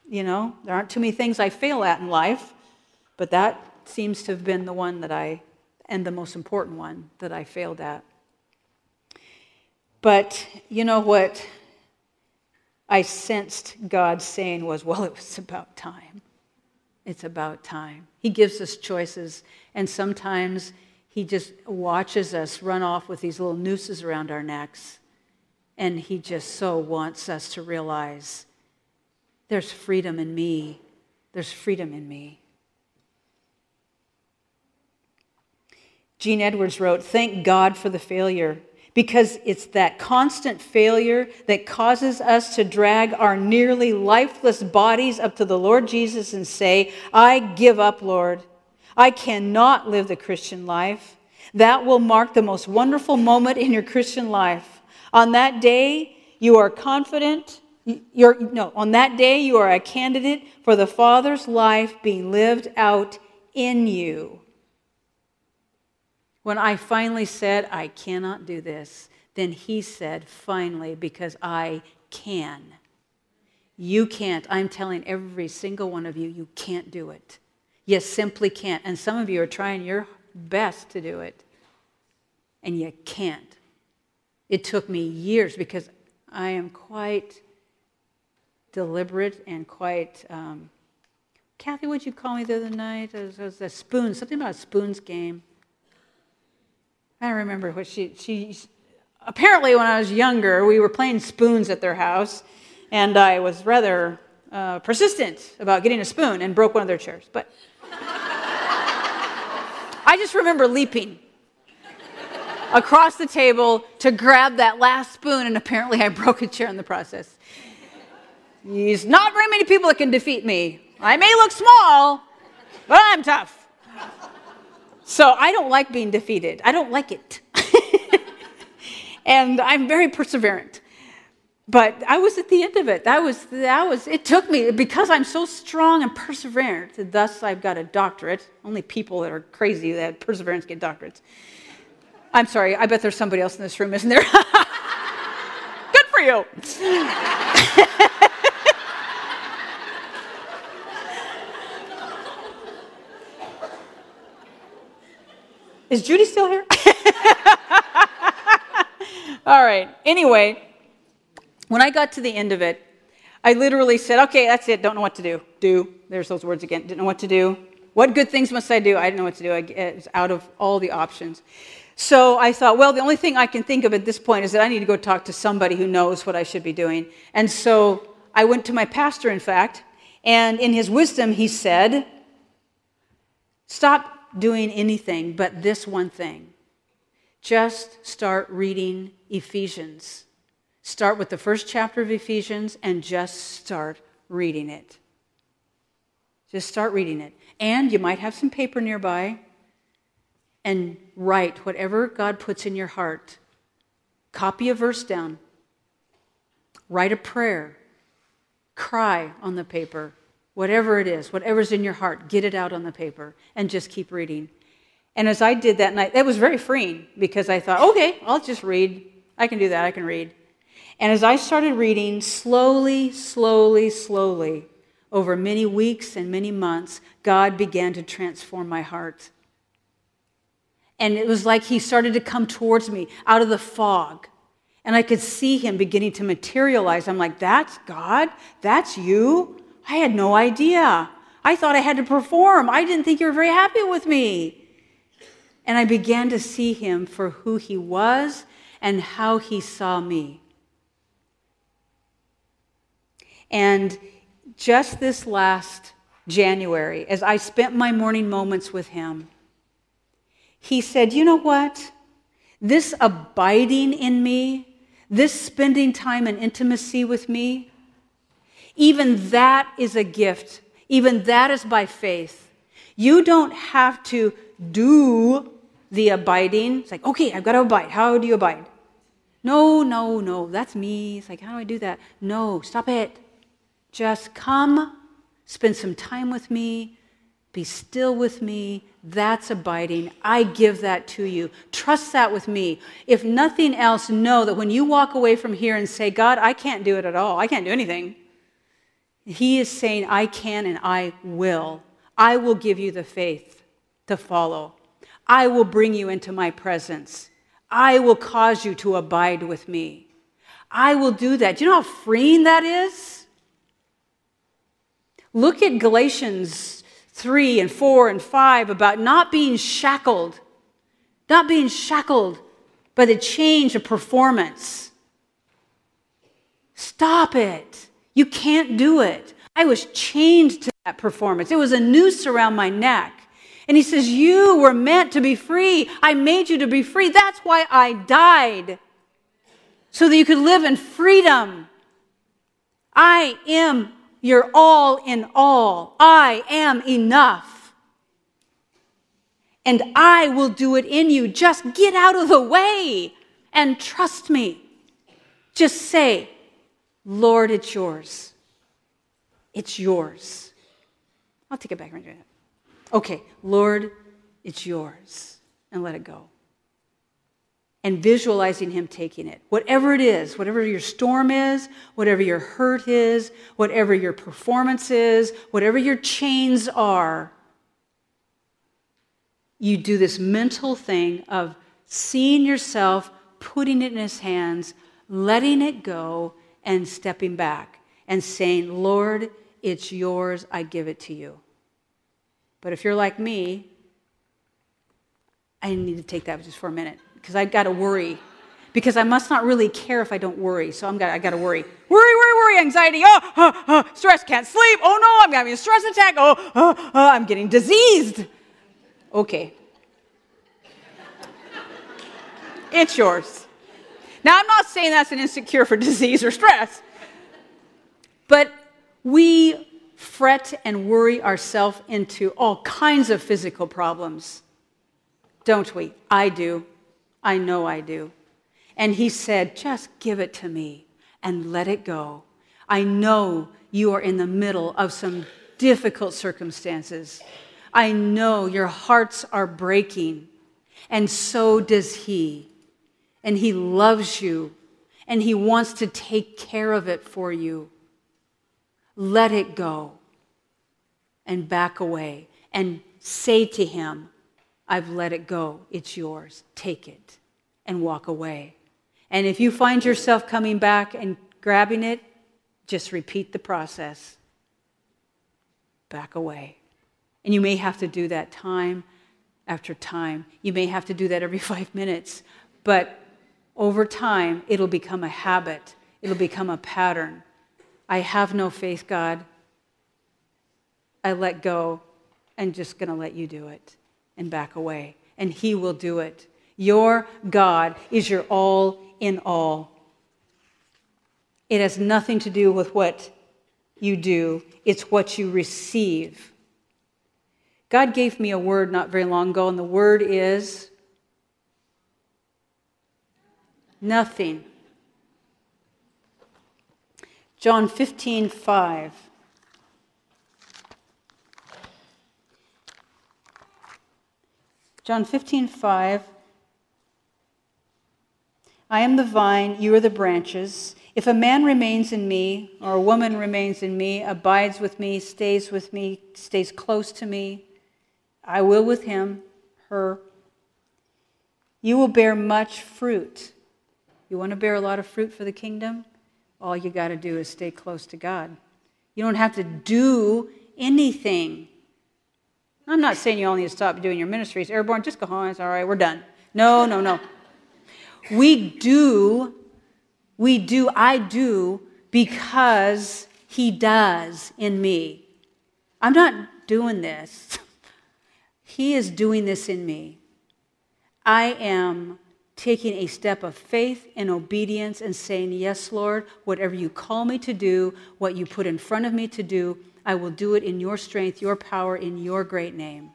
you know, there aren't too many things I fail at in life, but that seems to have been the one that I, and the most important one that I failed at. But you know what I sensed God saying was, well, it was about time. It's about time. He gives us choices, and sometimes He just watches us run off with these little nooses around our necks. And He just so wants us to realize there's freedom in me. There's freedom in me. Gene Edwards wrote, Thank God for the failure because it's that constant failure that causes us to drag our nearly lifeless bodies up to the Lord Jesus and say, I give up, Lord. I cannot live the Christian life. That will mark the most wonderful moment in your Christian life. On that day, you are confident. You're, no, on that day, you are a candidate for the Father's life being lived out in you. When I finally said, I cannot do this, then he said, finally, because I can. You can't. I'm telling every single one of you, you can't do it. You simply can't. And some of you are trying your best to do it, and you can't. It took me years because I am quite deliberate and quite. Um, Kathy, what'd you call me the other night? It was, a spoon, something about a spoons game. I remember what she, she, apparently when I was younger, we were playing spoons at their house, and I was rather uh, persistent about getting a spoon and broke one of their chairs. But I just remember leaping across the table to grab that last spoon, and apparently I broke a chair in the process. There's not very many people that can defeat me. I may look small, but I'm tough. So I don't like being defeated. I don't like it. and I'm very perseverant. But I was at the end of it. That was, that was, it took me, because I'm so strong and perseverant, thus I've got a doctorate. Only people that are crazy that perseverance get doctorates. I'm sorry, I bet there's somebody else in this room, isn't there? Good for you. Is Judy still here? All right. Anyway, when I got to the end of it, I literally said, okay, that's it. Don't know what to do. Do. There's those words again. Didn't know what to do. What good things must I do? I didn't know what to do. I, it's out of all the options. So I thought, well, the only thing I can think of at this point is that I need to go talk to somebody who knows what I should be doing. And so I went to my pastor, in fact, and in his wisdom, he said, stop doing anything but this one thing. Just start reading Ephesians. Start with the first chapter of Ephesians and just start reading it. Just start reading it. And you might have some paper nearby. and write whatever God puts in your heart. Copy a verse down, write a prayer, cry on the paper, whatever it is, whatever's in your heart, get it out on the paper and just keep reading. And as I did that night, that was very freeing because I thought, okay, I'll just read. I can do that, I can read. And as I started reading, slowly, slowly, slowly, over many weeks and many months, God began to transform my heart. And it was like He started to come towards me out of the fog. And I could see Him beginning to materialize. I'm like, that's God? That's you? I had no idea. I thought I had to perform. I didn't think you were very happy with me. And I began to see Him for who He was and how He saw me. And just this last January, as I spent my morning moments with him, he said, You know what? This abiding in me, this spending time in intimacy with me, even that is a gift. Even that is by faith. You don't have to do the abiding. It's like, okay, I've got to abide. How do you abide? No, no, no, that's me. It's like, how do I do that? No, stop it. Just come, spend some time with me, be still with me. That's abiding. I give that to you. Trust that with me. If nothing else, know that when you walk away from here and say, God, I can't do it at all, I can't do anything, He is saying, I can and I will. I will give you the faith to follow. I will bring you into my presence. I will cause you to abide with me. I will do that. Do you know how freeing that is? Look at Galatians 3 and 4 and 5 about not being shackled, not being shackled by the change of performance. Stop it. You can't do it. I was chained to that performance. It was a noose around my neck. And he says, You were meant to be free. I made you to be free. That's why I died, so that you could live in freedom. I am you're all in all. I am enough. And I will do it in you. Just get out of the way and trust me. Just say, Lord, it's yours. It's yours. I'll take it back. Okay, Lord, it's yours. And let it go and visualizing Him taking it. Whatever it is, whatever your storm is, whatever your hurt is, whatever your performance is, whatever your chains are, you do this mental thing of seeing yourself, putting it in His hands, letting it go, and stepping back and saying, Lord, it's yours, I give it to you. But if you're like me, I need to take that just for a minute because I've got to worry. Because I must not really care if I don't worry. So I'm got, I got to worry. Worry, worry, worry, anxiety. Oh, oh, oh, stress, can't sleep. Oh no, I'm having a stress attack. Oh, oh, oh I'm getting diseased. Okay. it's yours. Now, I'm not saying that's an insecure for disease or stress, but we fret and worry ourselves into all kinds of physical problems, don't we? I do. I know I do. And he said, Just give it to me and let it go. I know you are in the middle of some difficult circumstances. I know your hearts are breaking, and so does he. And he loves you, and he wants to take care of it for you. Let it go and back away and say to him, I've let it go. It's yours. Take it and walk away. And if you find yourself coming back and grabbing it, just repeat the process. Back away. And you may have to do that time after time. You may have to do that every five minutes. But over time, it'll become a habit, it'll become a pattern. I have no faith, God. I let go and just going to let you do it and back away. And He will do it. Your God is your all in all. It has nothing to do with what you do, it's what you receive. God gave me a word not very long ago, and the word is nothing. John 15, 5. John 15, 5. I am the vine, you are the branches. If a man remains in me, or a woman remains in me, abides with me, stays with me, stays close to me, I will with him, her. You will bear much fruit. You want to bear a lot of fruit for the kingdom? All you got to do is stay close to God. You don't have to do anything. I'm not saying you only need to stop doing your ministries. Airborne, just go home. It's all right. We're done. No, no, no. We do, we do, I do because He does in me. I'm not doing this. He is doing this in me. I am taking a step of faith and obedience and saying, Yes, Lord, whatever you call me to do, what you put in front of me to do, I will do it in your strength, your power, in your great name.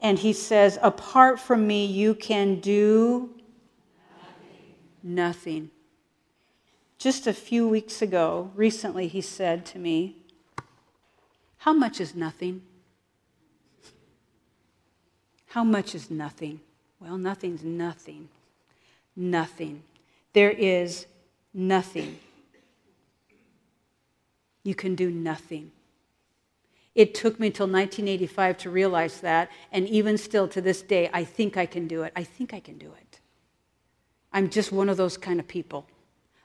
And he says, Apart from me, you can do nothing. nothing. Just a few weeks ago, recently, he said to me, How much is nothing? How much is nothing? Well, nothing's nothing. Nothing. There is nothing. You can do nothing. It took me until 1985 to realize that, and even still to this day, I think I can do it. I think I can do it. I'm just one of those kind of people.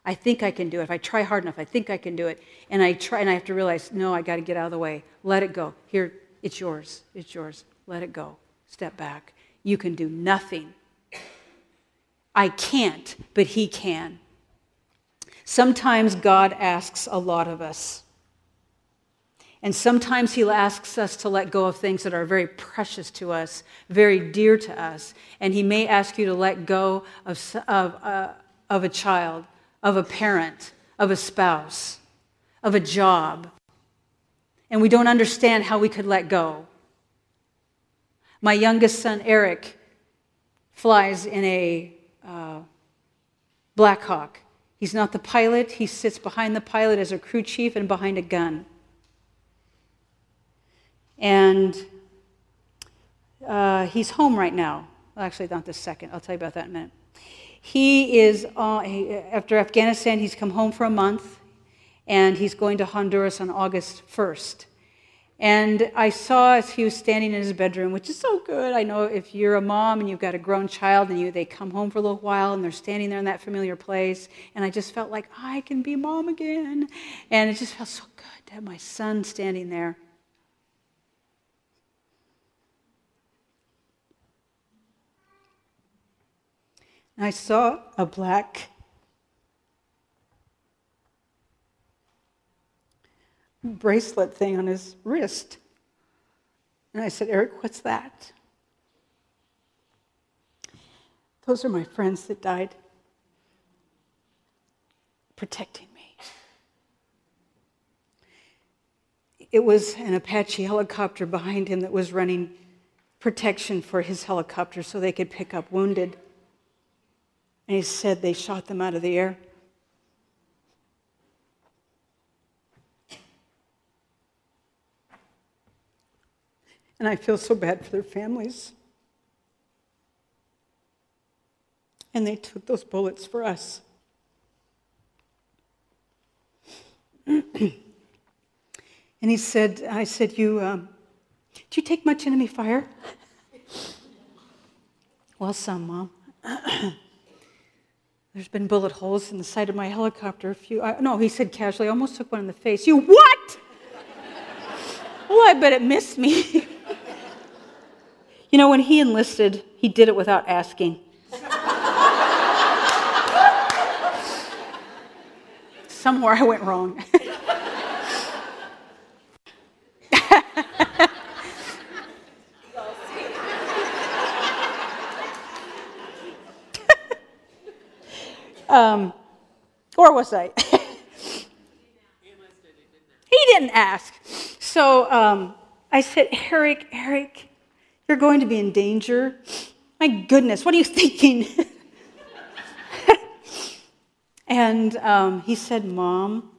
I think I can do it. If I try hard enough, I think I can do it. And I try, and I have to realize, no, I got to get out of the way. Let it go. Here, it's yours. It's yours. Let it go. Step back. You can do nothing. I can't, but He can. Sometimes God asks a lot of us. And sometimes He asks us to let go of things that are very precious to us, very dear to us. And He may ask you to let go of, of, uh, of a child, of a parent, of a spouse, of a job. And we don't understand how we could let go. My youngest son, Eric, flies in a uh, Black Hawk. He's not the pilot, he sits behind the pilot as a crew chief and behind a gun. And uh, he's home right now. Well, actually, not this second. I'll tell you about that in a minute. He is, uh, after Afghanistan, he's come home for a month, and he's going to Honduras on August 1st. And I saw as he was standing in his bedroom, which is so good. I know if you're a mom and you've got a grown child and you, they come home for a little while and they're standing there in that familiar place. And I just felt like I can be mom again. And it just felt so good to have my son standing there. And I saw a black bracelet thing on his wrist. And I said, Eric, what's that? Those are my friends that died protecting me. It was an Apache helicopter behind him that was running protection for his helicopter so they could pick up wounded. And he said they shot them out of the air. And I feel so bad for their families. And they took those bullets for us. and he said, I said, you, um, do you take much enemy fire? well, some, Mom. There's been bullet holes in the side of my helicopter. A few, uh, no, he said casually, I almost took one in the face. You what? Well, I bet it missed me. You know, when he enlisted, he did it without asking. Somewhere I went wrong. um, or was I? he didn't ask. So, um, I said, Eric, Eric, you're going to be in danger. My goodness, what are you thinking? and um, he said, Mom,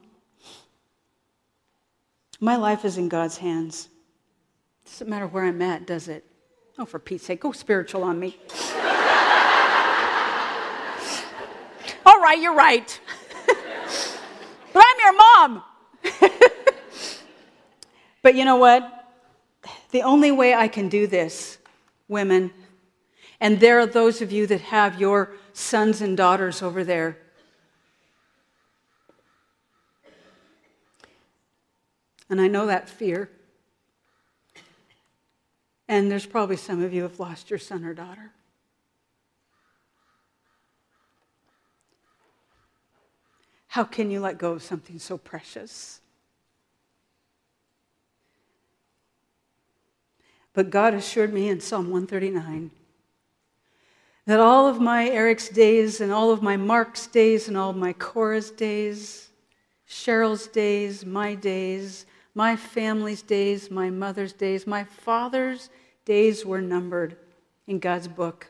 my life is in God's hands. It Doesn't matter where I'm at, does it? Oh, for Pete's sake, go spiritual on me. All right, you're right. but I'm your mom. But you know what? The only way I can do this, women, and there are those of you that have your sons and daughters over there. And I know that fear. And there's probably some of you have lost your son or daughter. How can you let go of something so precious? But God assured me in Psalm 139 that all of my Eric's days and all of my Mark's days and all of my Cora's days, Cheryl's days, my days, my family's days, my mother's days, my father's days were numbered in God's book.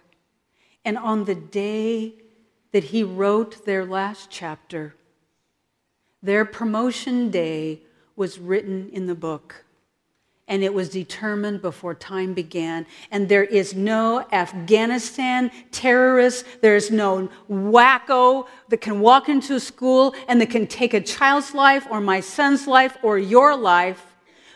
And on the day that he wrote their last chapter, their promotion day was written in the book and it was determined before time began. And there is no Afghanistan terrorist, there's no wacko that can walk into a school and that can take a child's life or my son's life or your life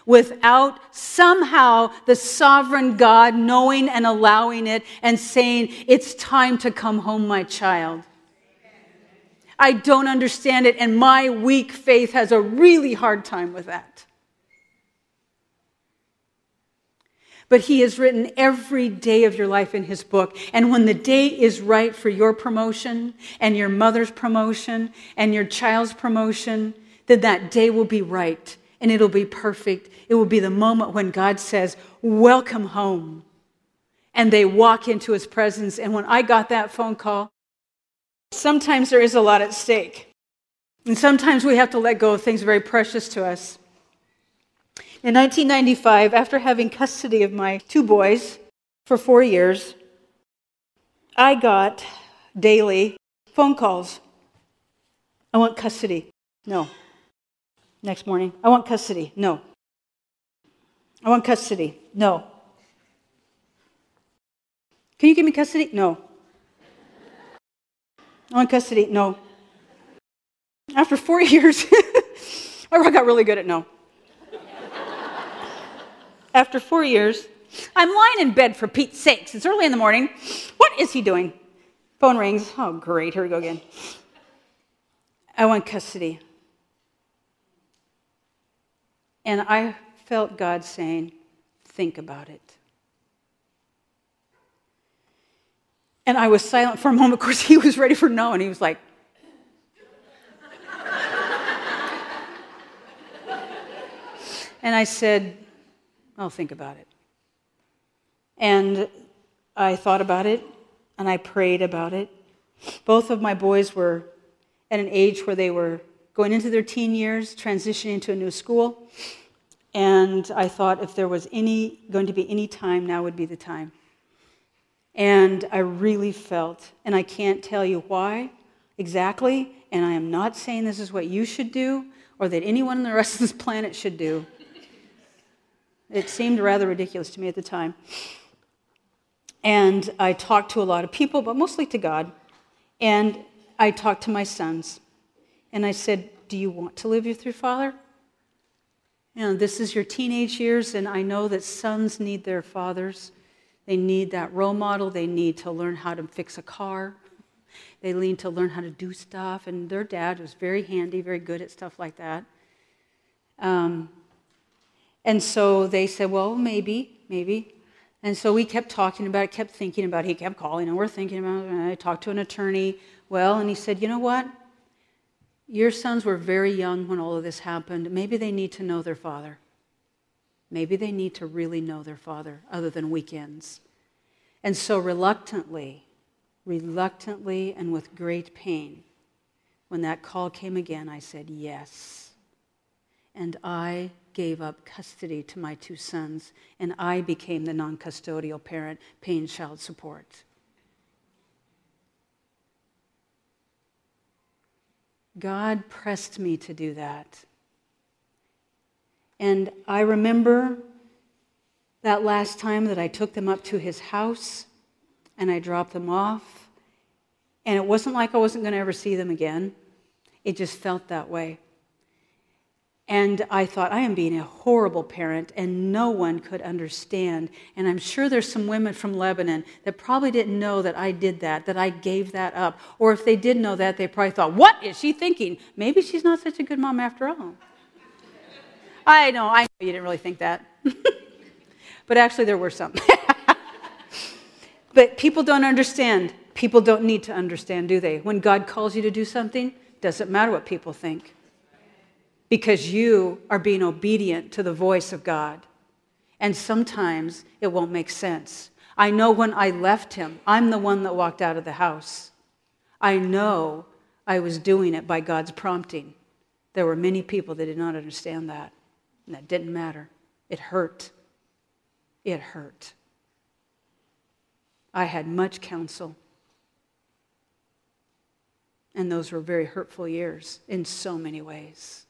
without somehow the sovereign God knowing and allowing it and saying, It's time to come home, my child. I don't understand it, and my weak faith has a really hard time with that. But He has written every day of your life in His book. And when the day is right for your promotion and your mother's promotion and your child's promotion, then that day will be right and it'll be perfect. It will be the moment when God says, Welcome home. And they walk into His presence. And when I got that phone call, sometimes there is a lot at stake. And sometimes we have to let go of things very precious to us. In 1995, after having custody of my two boys for four years, I got daily phone calls. I want custody. No. Next morning, I want custody. No. I want custody. No. Can you give me custody? No. I want custody. No. After four years, I got really good at no. After four years, I'm lying in bed for Pete's sakes. It's early in the morning. What is he doing? Phone rings. Oh, great. Here we go again. I want custody. And I felt God saying, Think about it. And I was silent for a moment. Of course, he was ready for no, and he was like, and I said, I'll think about it. And I thought about it and I prayed about it. Both of my boys were at an age where they were going into their teen years, transitioning to a new school. And I thought if there was any going to be any time, now would be the time. And I really felt, and I can't tell you why exactly, and I am not saying this is what you should do or that anyone on the rest of this planet should do. It seemed rather ridiculous to me at the time. And I talked to a lot of people, but mostly to God. And I talked to my sons. And I said, Do you want to live with your father? You know, this is your teenage years, and I know that sons need their fathers. They need that role model. They need to learn how to fix a car. They need to learn how to do stuff. And their dad was very handy, very good at stuff like that. Um, and so they said, well, maybe, maybe. And so we kept talking about it, kept thinking about it. He kept calling, and we're thinking about it. And I talked to an attorney. Well, and he said, you know what? Your sons were very young when all of this happened. Maybe they need to know their father. Maybe they need to really know their father other than weekends. And so, reluctantly, reluctantly, and with great pain, when that call came again, I said, Yes. And I gave up custody to my two sons, and I became the non custodial parent paying child support. God pressed me to do that. And I remember that last time that I took them up to his house and I dropped them off. And it wasn't like I wasn't going to ever see them again, it just felt that way. And I thought, I am being a horrible parent, and no one could understand. And I'm sure there's some women from Lebanon that probably didn't know that I did that, that I gave that up. Or if they did know that, they probably thought, What is she thinking? Maybe she's not such a good mom after all. I know, I know you didn't really think that. but actually, there were some. but people don't understand. People don't need to understand, do they? When God calls you to do something, doesn't matter what people think because you are being obedient to the voice of God. And sometimes it won't make sense. I know when I left him, I'm the one that walked out of the house. I know I was doing it by God's prompting. There were many people that did not understand that, and that didn't matter. It hurt. It hurt. I had much counsel. And those were very hurtful years in so many ways.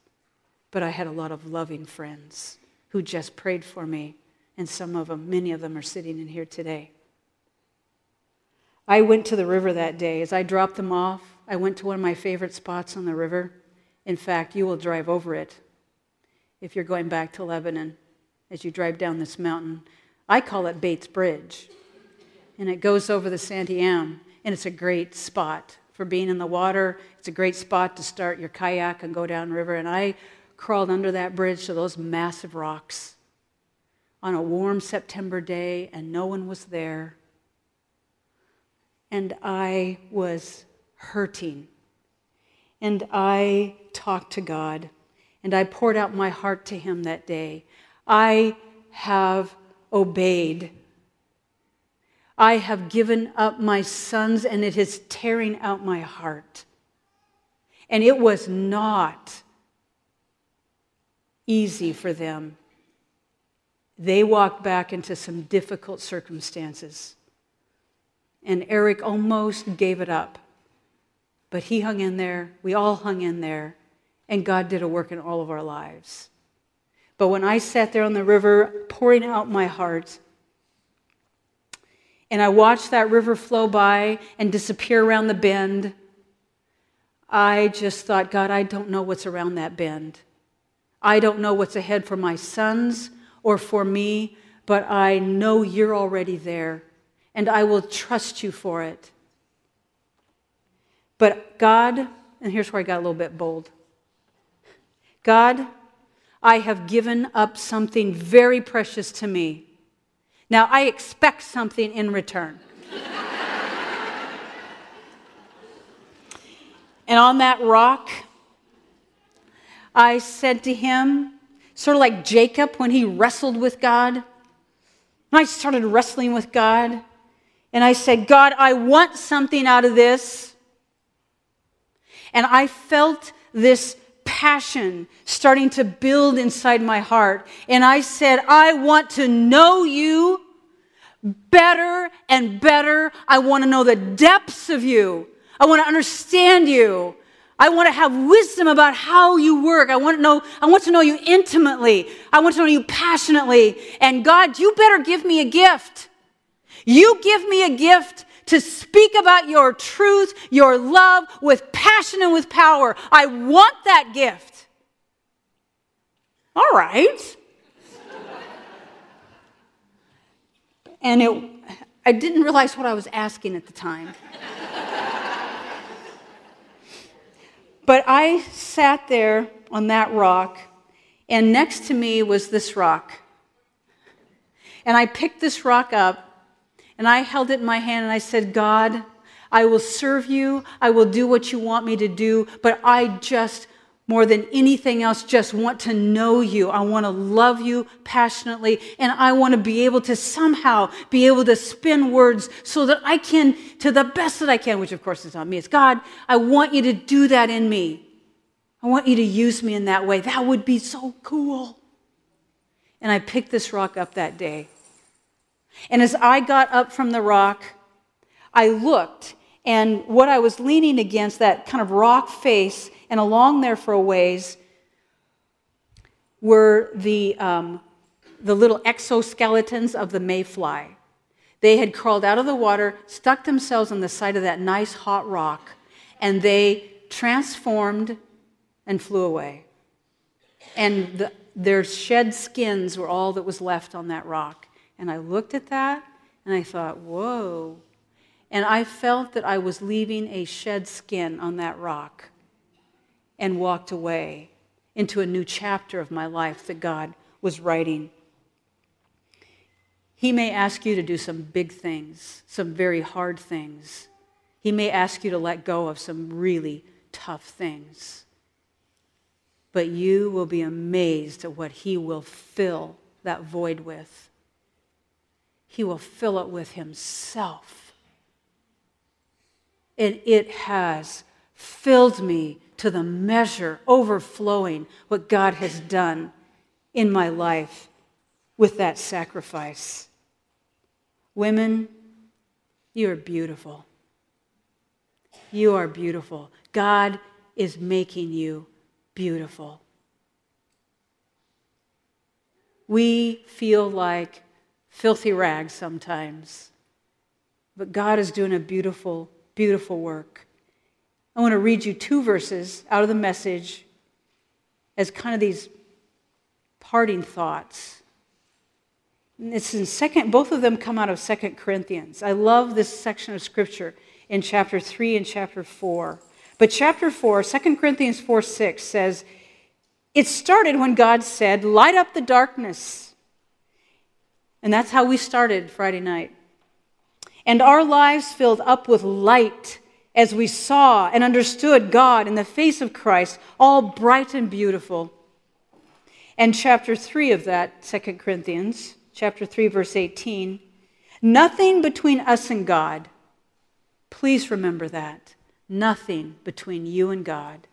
But I had a lot of loving friends who just prayed for me, and some of them, many of them, are sitting in here today. I went to the river that day. As I dropped them off, I went to one of my favorite spots on the river. In fact, you will drive over it if you're going back to Lebanon as you drive down this mountain. I call it Bates Bridge. And it goes over the Santiam, and it's a great spot for being in the water. It's a great spot to start your kayak and go down river. And I crawled under that bridge to those massive rocks on a warm September day, and no one was there. And I was hurting. And I talked to God, and I poured out my heart to Him that day. I have obeyed. I have given up my sons, and it is tearing out my heart. And it was not easy for them. They walked back into some difficult circumstances. And Eric almost gave it up. But he hung in there. We all hung in there. And God did a work in all of our lives. But when I sat there on the river pouring out my heart, and I watched that river flow by and disappear around the bend, I just thought, God, I don't know what's around that bend. I don't know what's ahead for my sons or for me, but I know you're already there, and I will trust you for it. But God, and here's where I got a little bit bold God, I have given up something very precious to me. Now, I expect something in return. and on that rock, I said to him, sort of like Jacob when he wrestled with God. I started wrestling with God. And I said, God, I want something out of this. And I felt this passion starting to build inside my heart. And I said, I want to know you better and better. I want to know the depths of you. I want to understand you. I want to have wisdom about how you work. I want to know, I want to know you intimately. I want to know you passionately. And God, you better give me a gift. You give me a gift to speak about your truth, your love with passion and with power. I want that gift. All right. and it, I didn't realize what I was asking at the time. But I sat there on that rock, and next to me was this rock. And I picked this rock up, and I held it in my hand, and I said, God, I will serve you. I will do what you want me to do, but I just more than anything else, just want to know you. I want to love you passionately, and I want to be able to somehow be able to spin words so that I can, to the best that I can, which of course is not me, it's God. I want you to do that in me. I want you to use me in that way. That would be so cool. And I picked this rock up that day. And as I got up from the rock, I looked, and what I was leaning against, that kind of rock face, and along there for a ways, were the, um, the little exoskeletons of the mayfly. They had crawled out of the water, stuck themselves on the side of that nice hot rock, and they transformed and flew away. And the, their shed skins were all that was left on that rock. And I looked at that and I thought, whoa. And I felt that I was leaving a shed skin on that rock and walked away into a new chapter of my life that God was writing. He may ask you to do some big things, some very hard things. He may ask you to let go of some really tough things. But you will be amazed at what He will fill that void with. He will fill it with Himself. And it has filled me to the measure, overflowing what God has done in my life with that sacrifice. Women, you are beautiful. You are beautiful. God is making you beautiful. We feel like filthy rags sometimes, but God is doing a beautiful, beautiful work. I want to read you two verses out of the message as kind of these parting thoughts. It's in second, both of them come out of Second Corinthians. I love this section of scripture in chapter 3 and chapter 4. But chapter 4, 2 Corinthians 4 6 says, It started when God said, Light up the darkness. And that's how we started Friday night. And our lives filled up with light as we saw and understood God in the face of Christ, all bright and beautiful. And chapter 3 of that, 2 Corinthians, chapter 3, verse 18. Nothing between us and God. Please remember that. Nothing between you and God.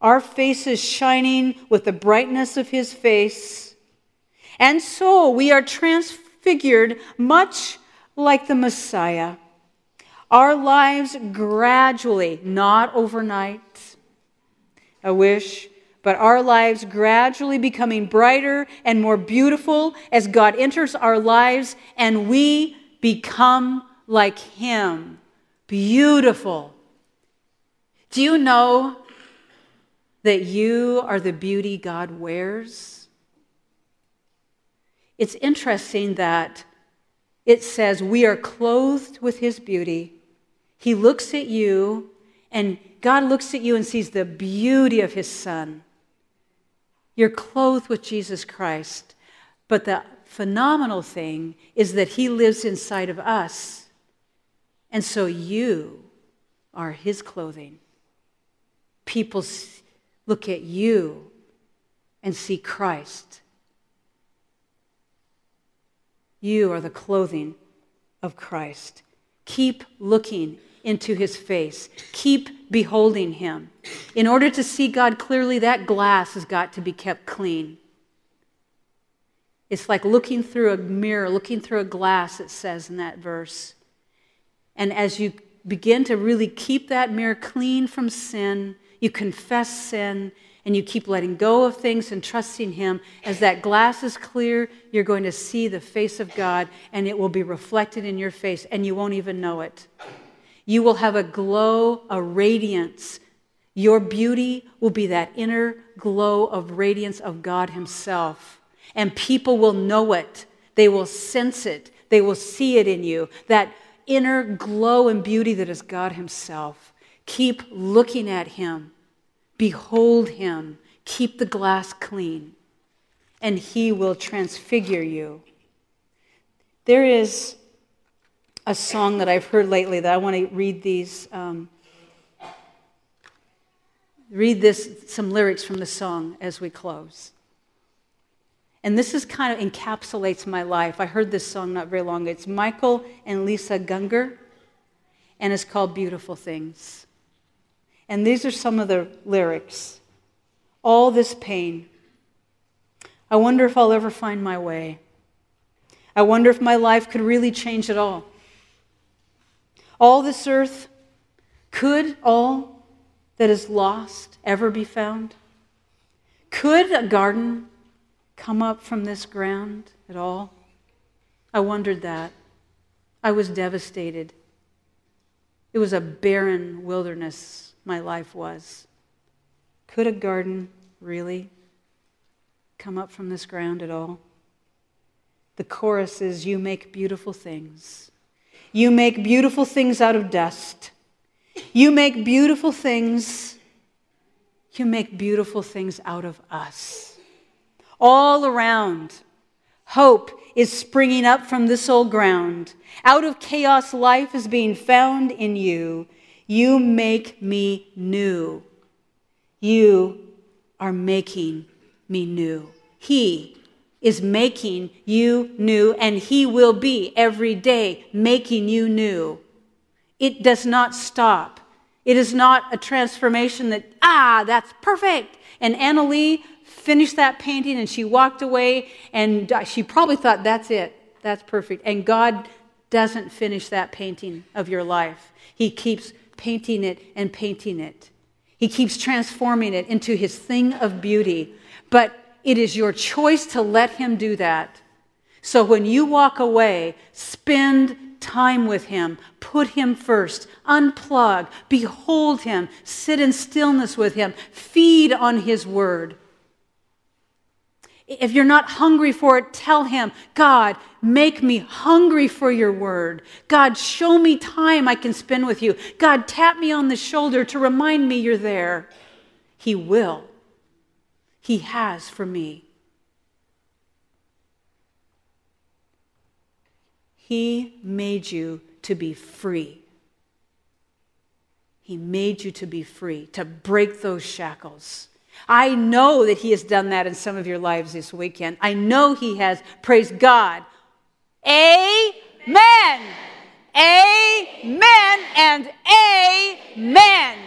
Our faces shining with the brightness of His face. And so we are transfigured much like the Messiah. Our lives gradually, not overnight. I wish but our lives gradually becoming brighter and more beautiful as God enters our lives and we become like Him. Beautiful. Do you know that you are the beauty God wears? It's interesting that it says we are clothed with His beauty. He looks at you, and God looks at you and sees the beauty of His Son. You're clothed with Jesus Christ. But the phenomenal thing is that He lives inside of us. And so you are His clothing. People look at you and see Christ. You are the clothing of Christ. Keep looking into his face. Keep beholding him. In order to see God clearly, that glass has got to be kept clean. It's like looking through a mirror, looking through a glass, it says in that verse. And as you begin to really keep that mirror clean from sin, you confess sin, and you keep letting go of things and trusting Him, as that glass is clear, you're going to see the face of God, and it will be reflected in your face, and you won't even know it. You will have a glow, a radiance. Your beauty will be that inner glow of radiance of God Himself. And people will know it. They will sense it. They will see it in you. That inner glow and beauty that is God Himself. Keep looking at Him. Behold Him. Keep the glass clean. And He will transfigure you. There is a song that I've heard lately that I want to read these. Um, read this some lyrics from the song as we close. And this is kind of encapsulates my life. I heard this song not very long ago. It's Michael and Lisa Gungor, and it's called Beautiful Things. And these are some of the lyrics. All this pain, I wonder if I'll ever find my way. I wonder if my life could really change at all. All this earth, could all that is lost ever be found? Could a garden come up from this ground at all? I wondered that. I was devastated. It was a barren wilderness, my life was. Could a garden really come up from this ground at all? The chorus is You make beautiful things. You make beautiful things out of dust. You make beautiful things. You make beautiful things out of us. All around, hope is springing up from this old ground. Out of chaos, life is being found in you. You make me new. You are making me new. He is making you new, and He will be every day making you new. It does not stop. It is not a transformation that, ah, that's perfect. And Anna Lee finished that painting and she walked away, and she probably thought, that's it, that's perfect. And God doesn't finish that painting of your life, He keeps painting it and painting it. He keeps transforming it into His thing of beauty. But it is your choice to let Him do that. So when you walk away, spend time with Him, put Him first, unplug, behold Him, sit in stillness with Him, feed on His Word. If you're not hungry for it, tell Him, God, make me hungry for your word. God, show me time I can spend with you. God, tap me on the shoulder to remind me you're there. He will. He has for me. He made you to be free. He made you to be free, to break those shackles. I know that He has done that in some of your lives this weekend. I know He has. Praise God. Amen. Amen. Amen and amen.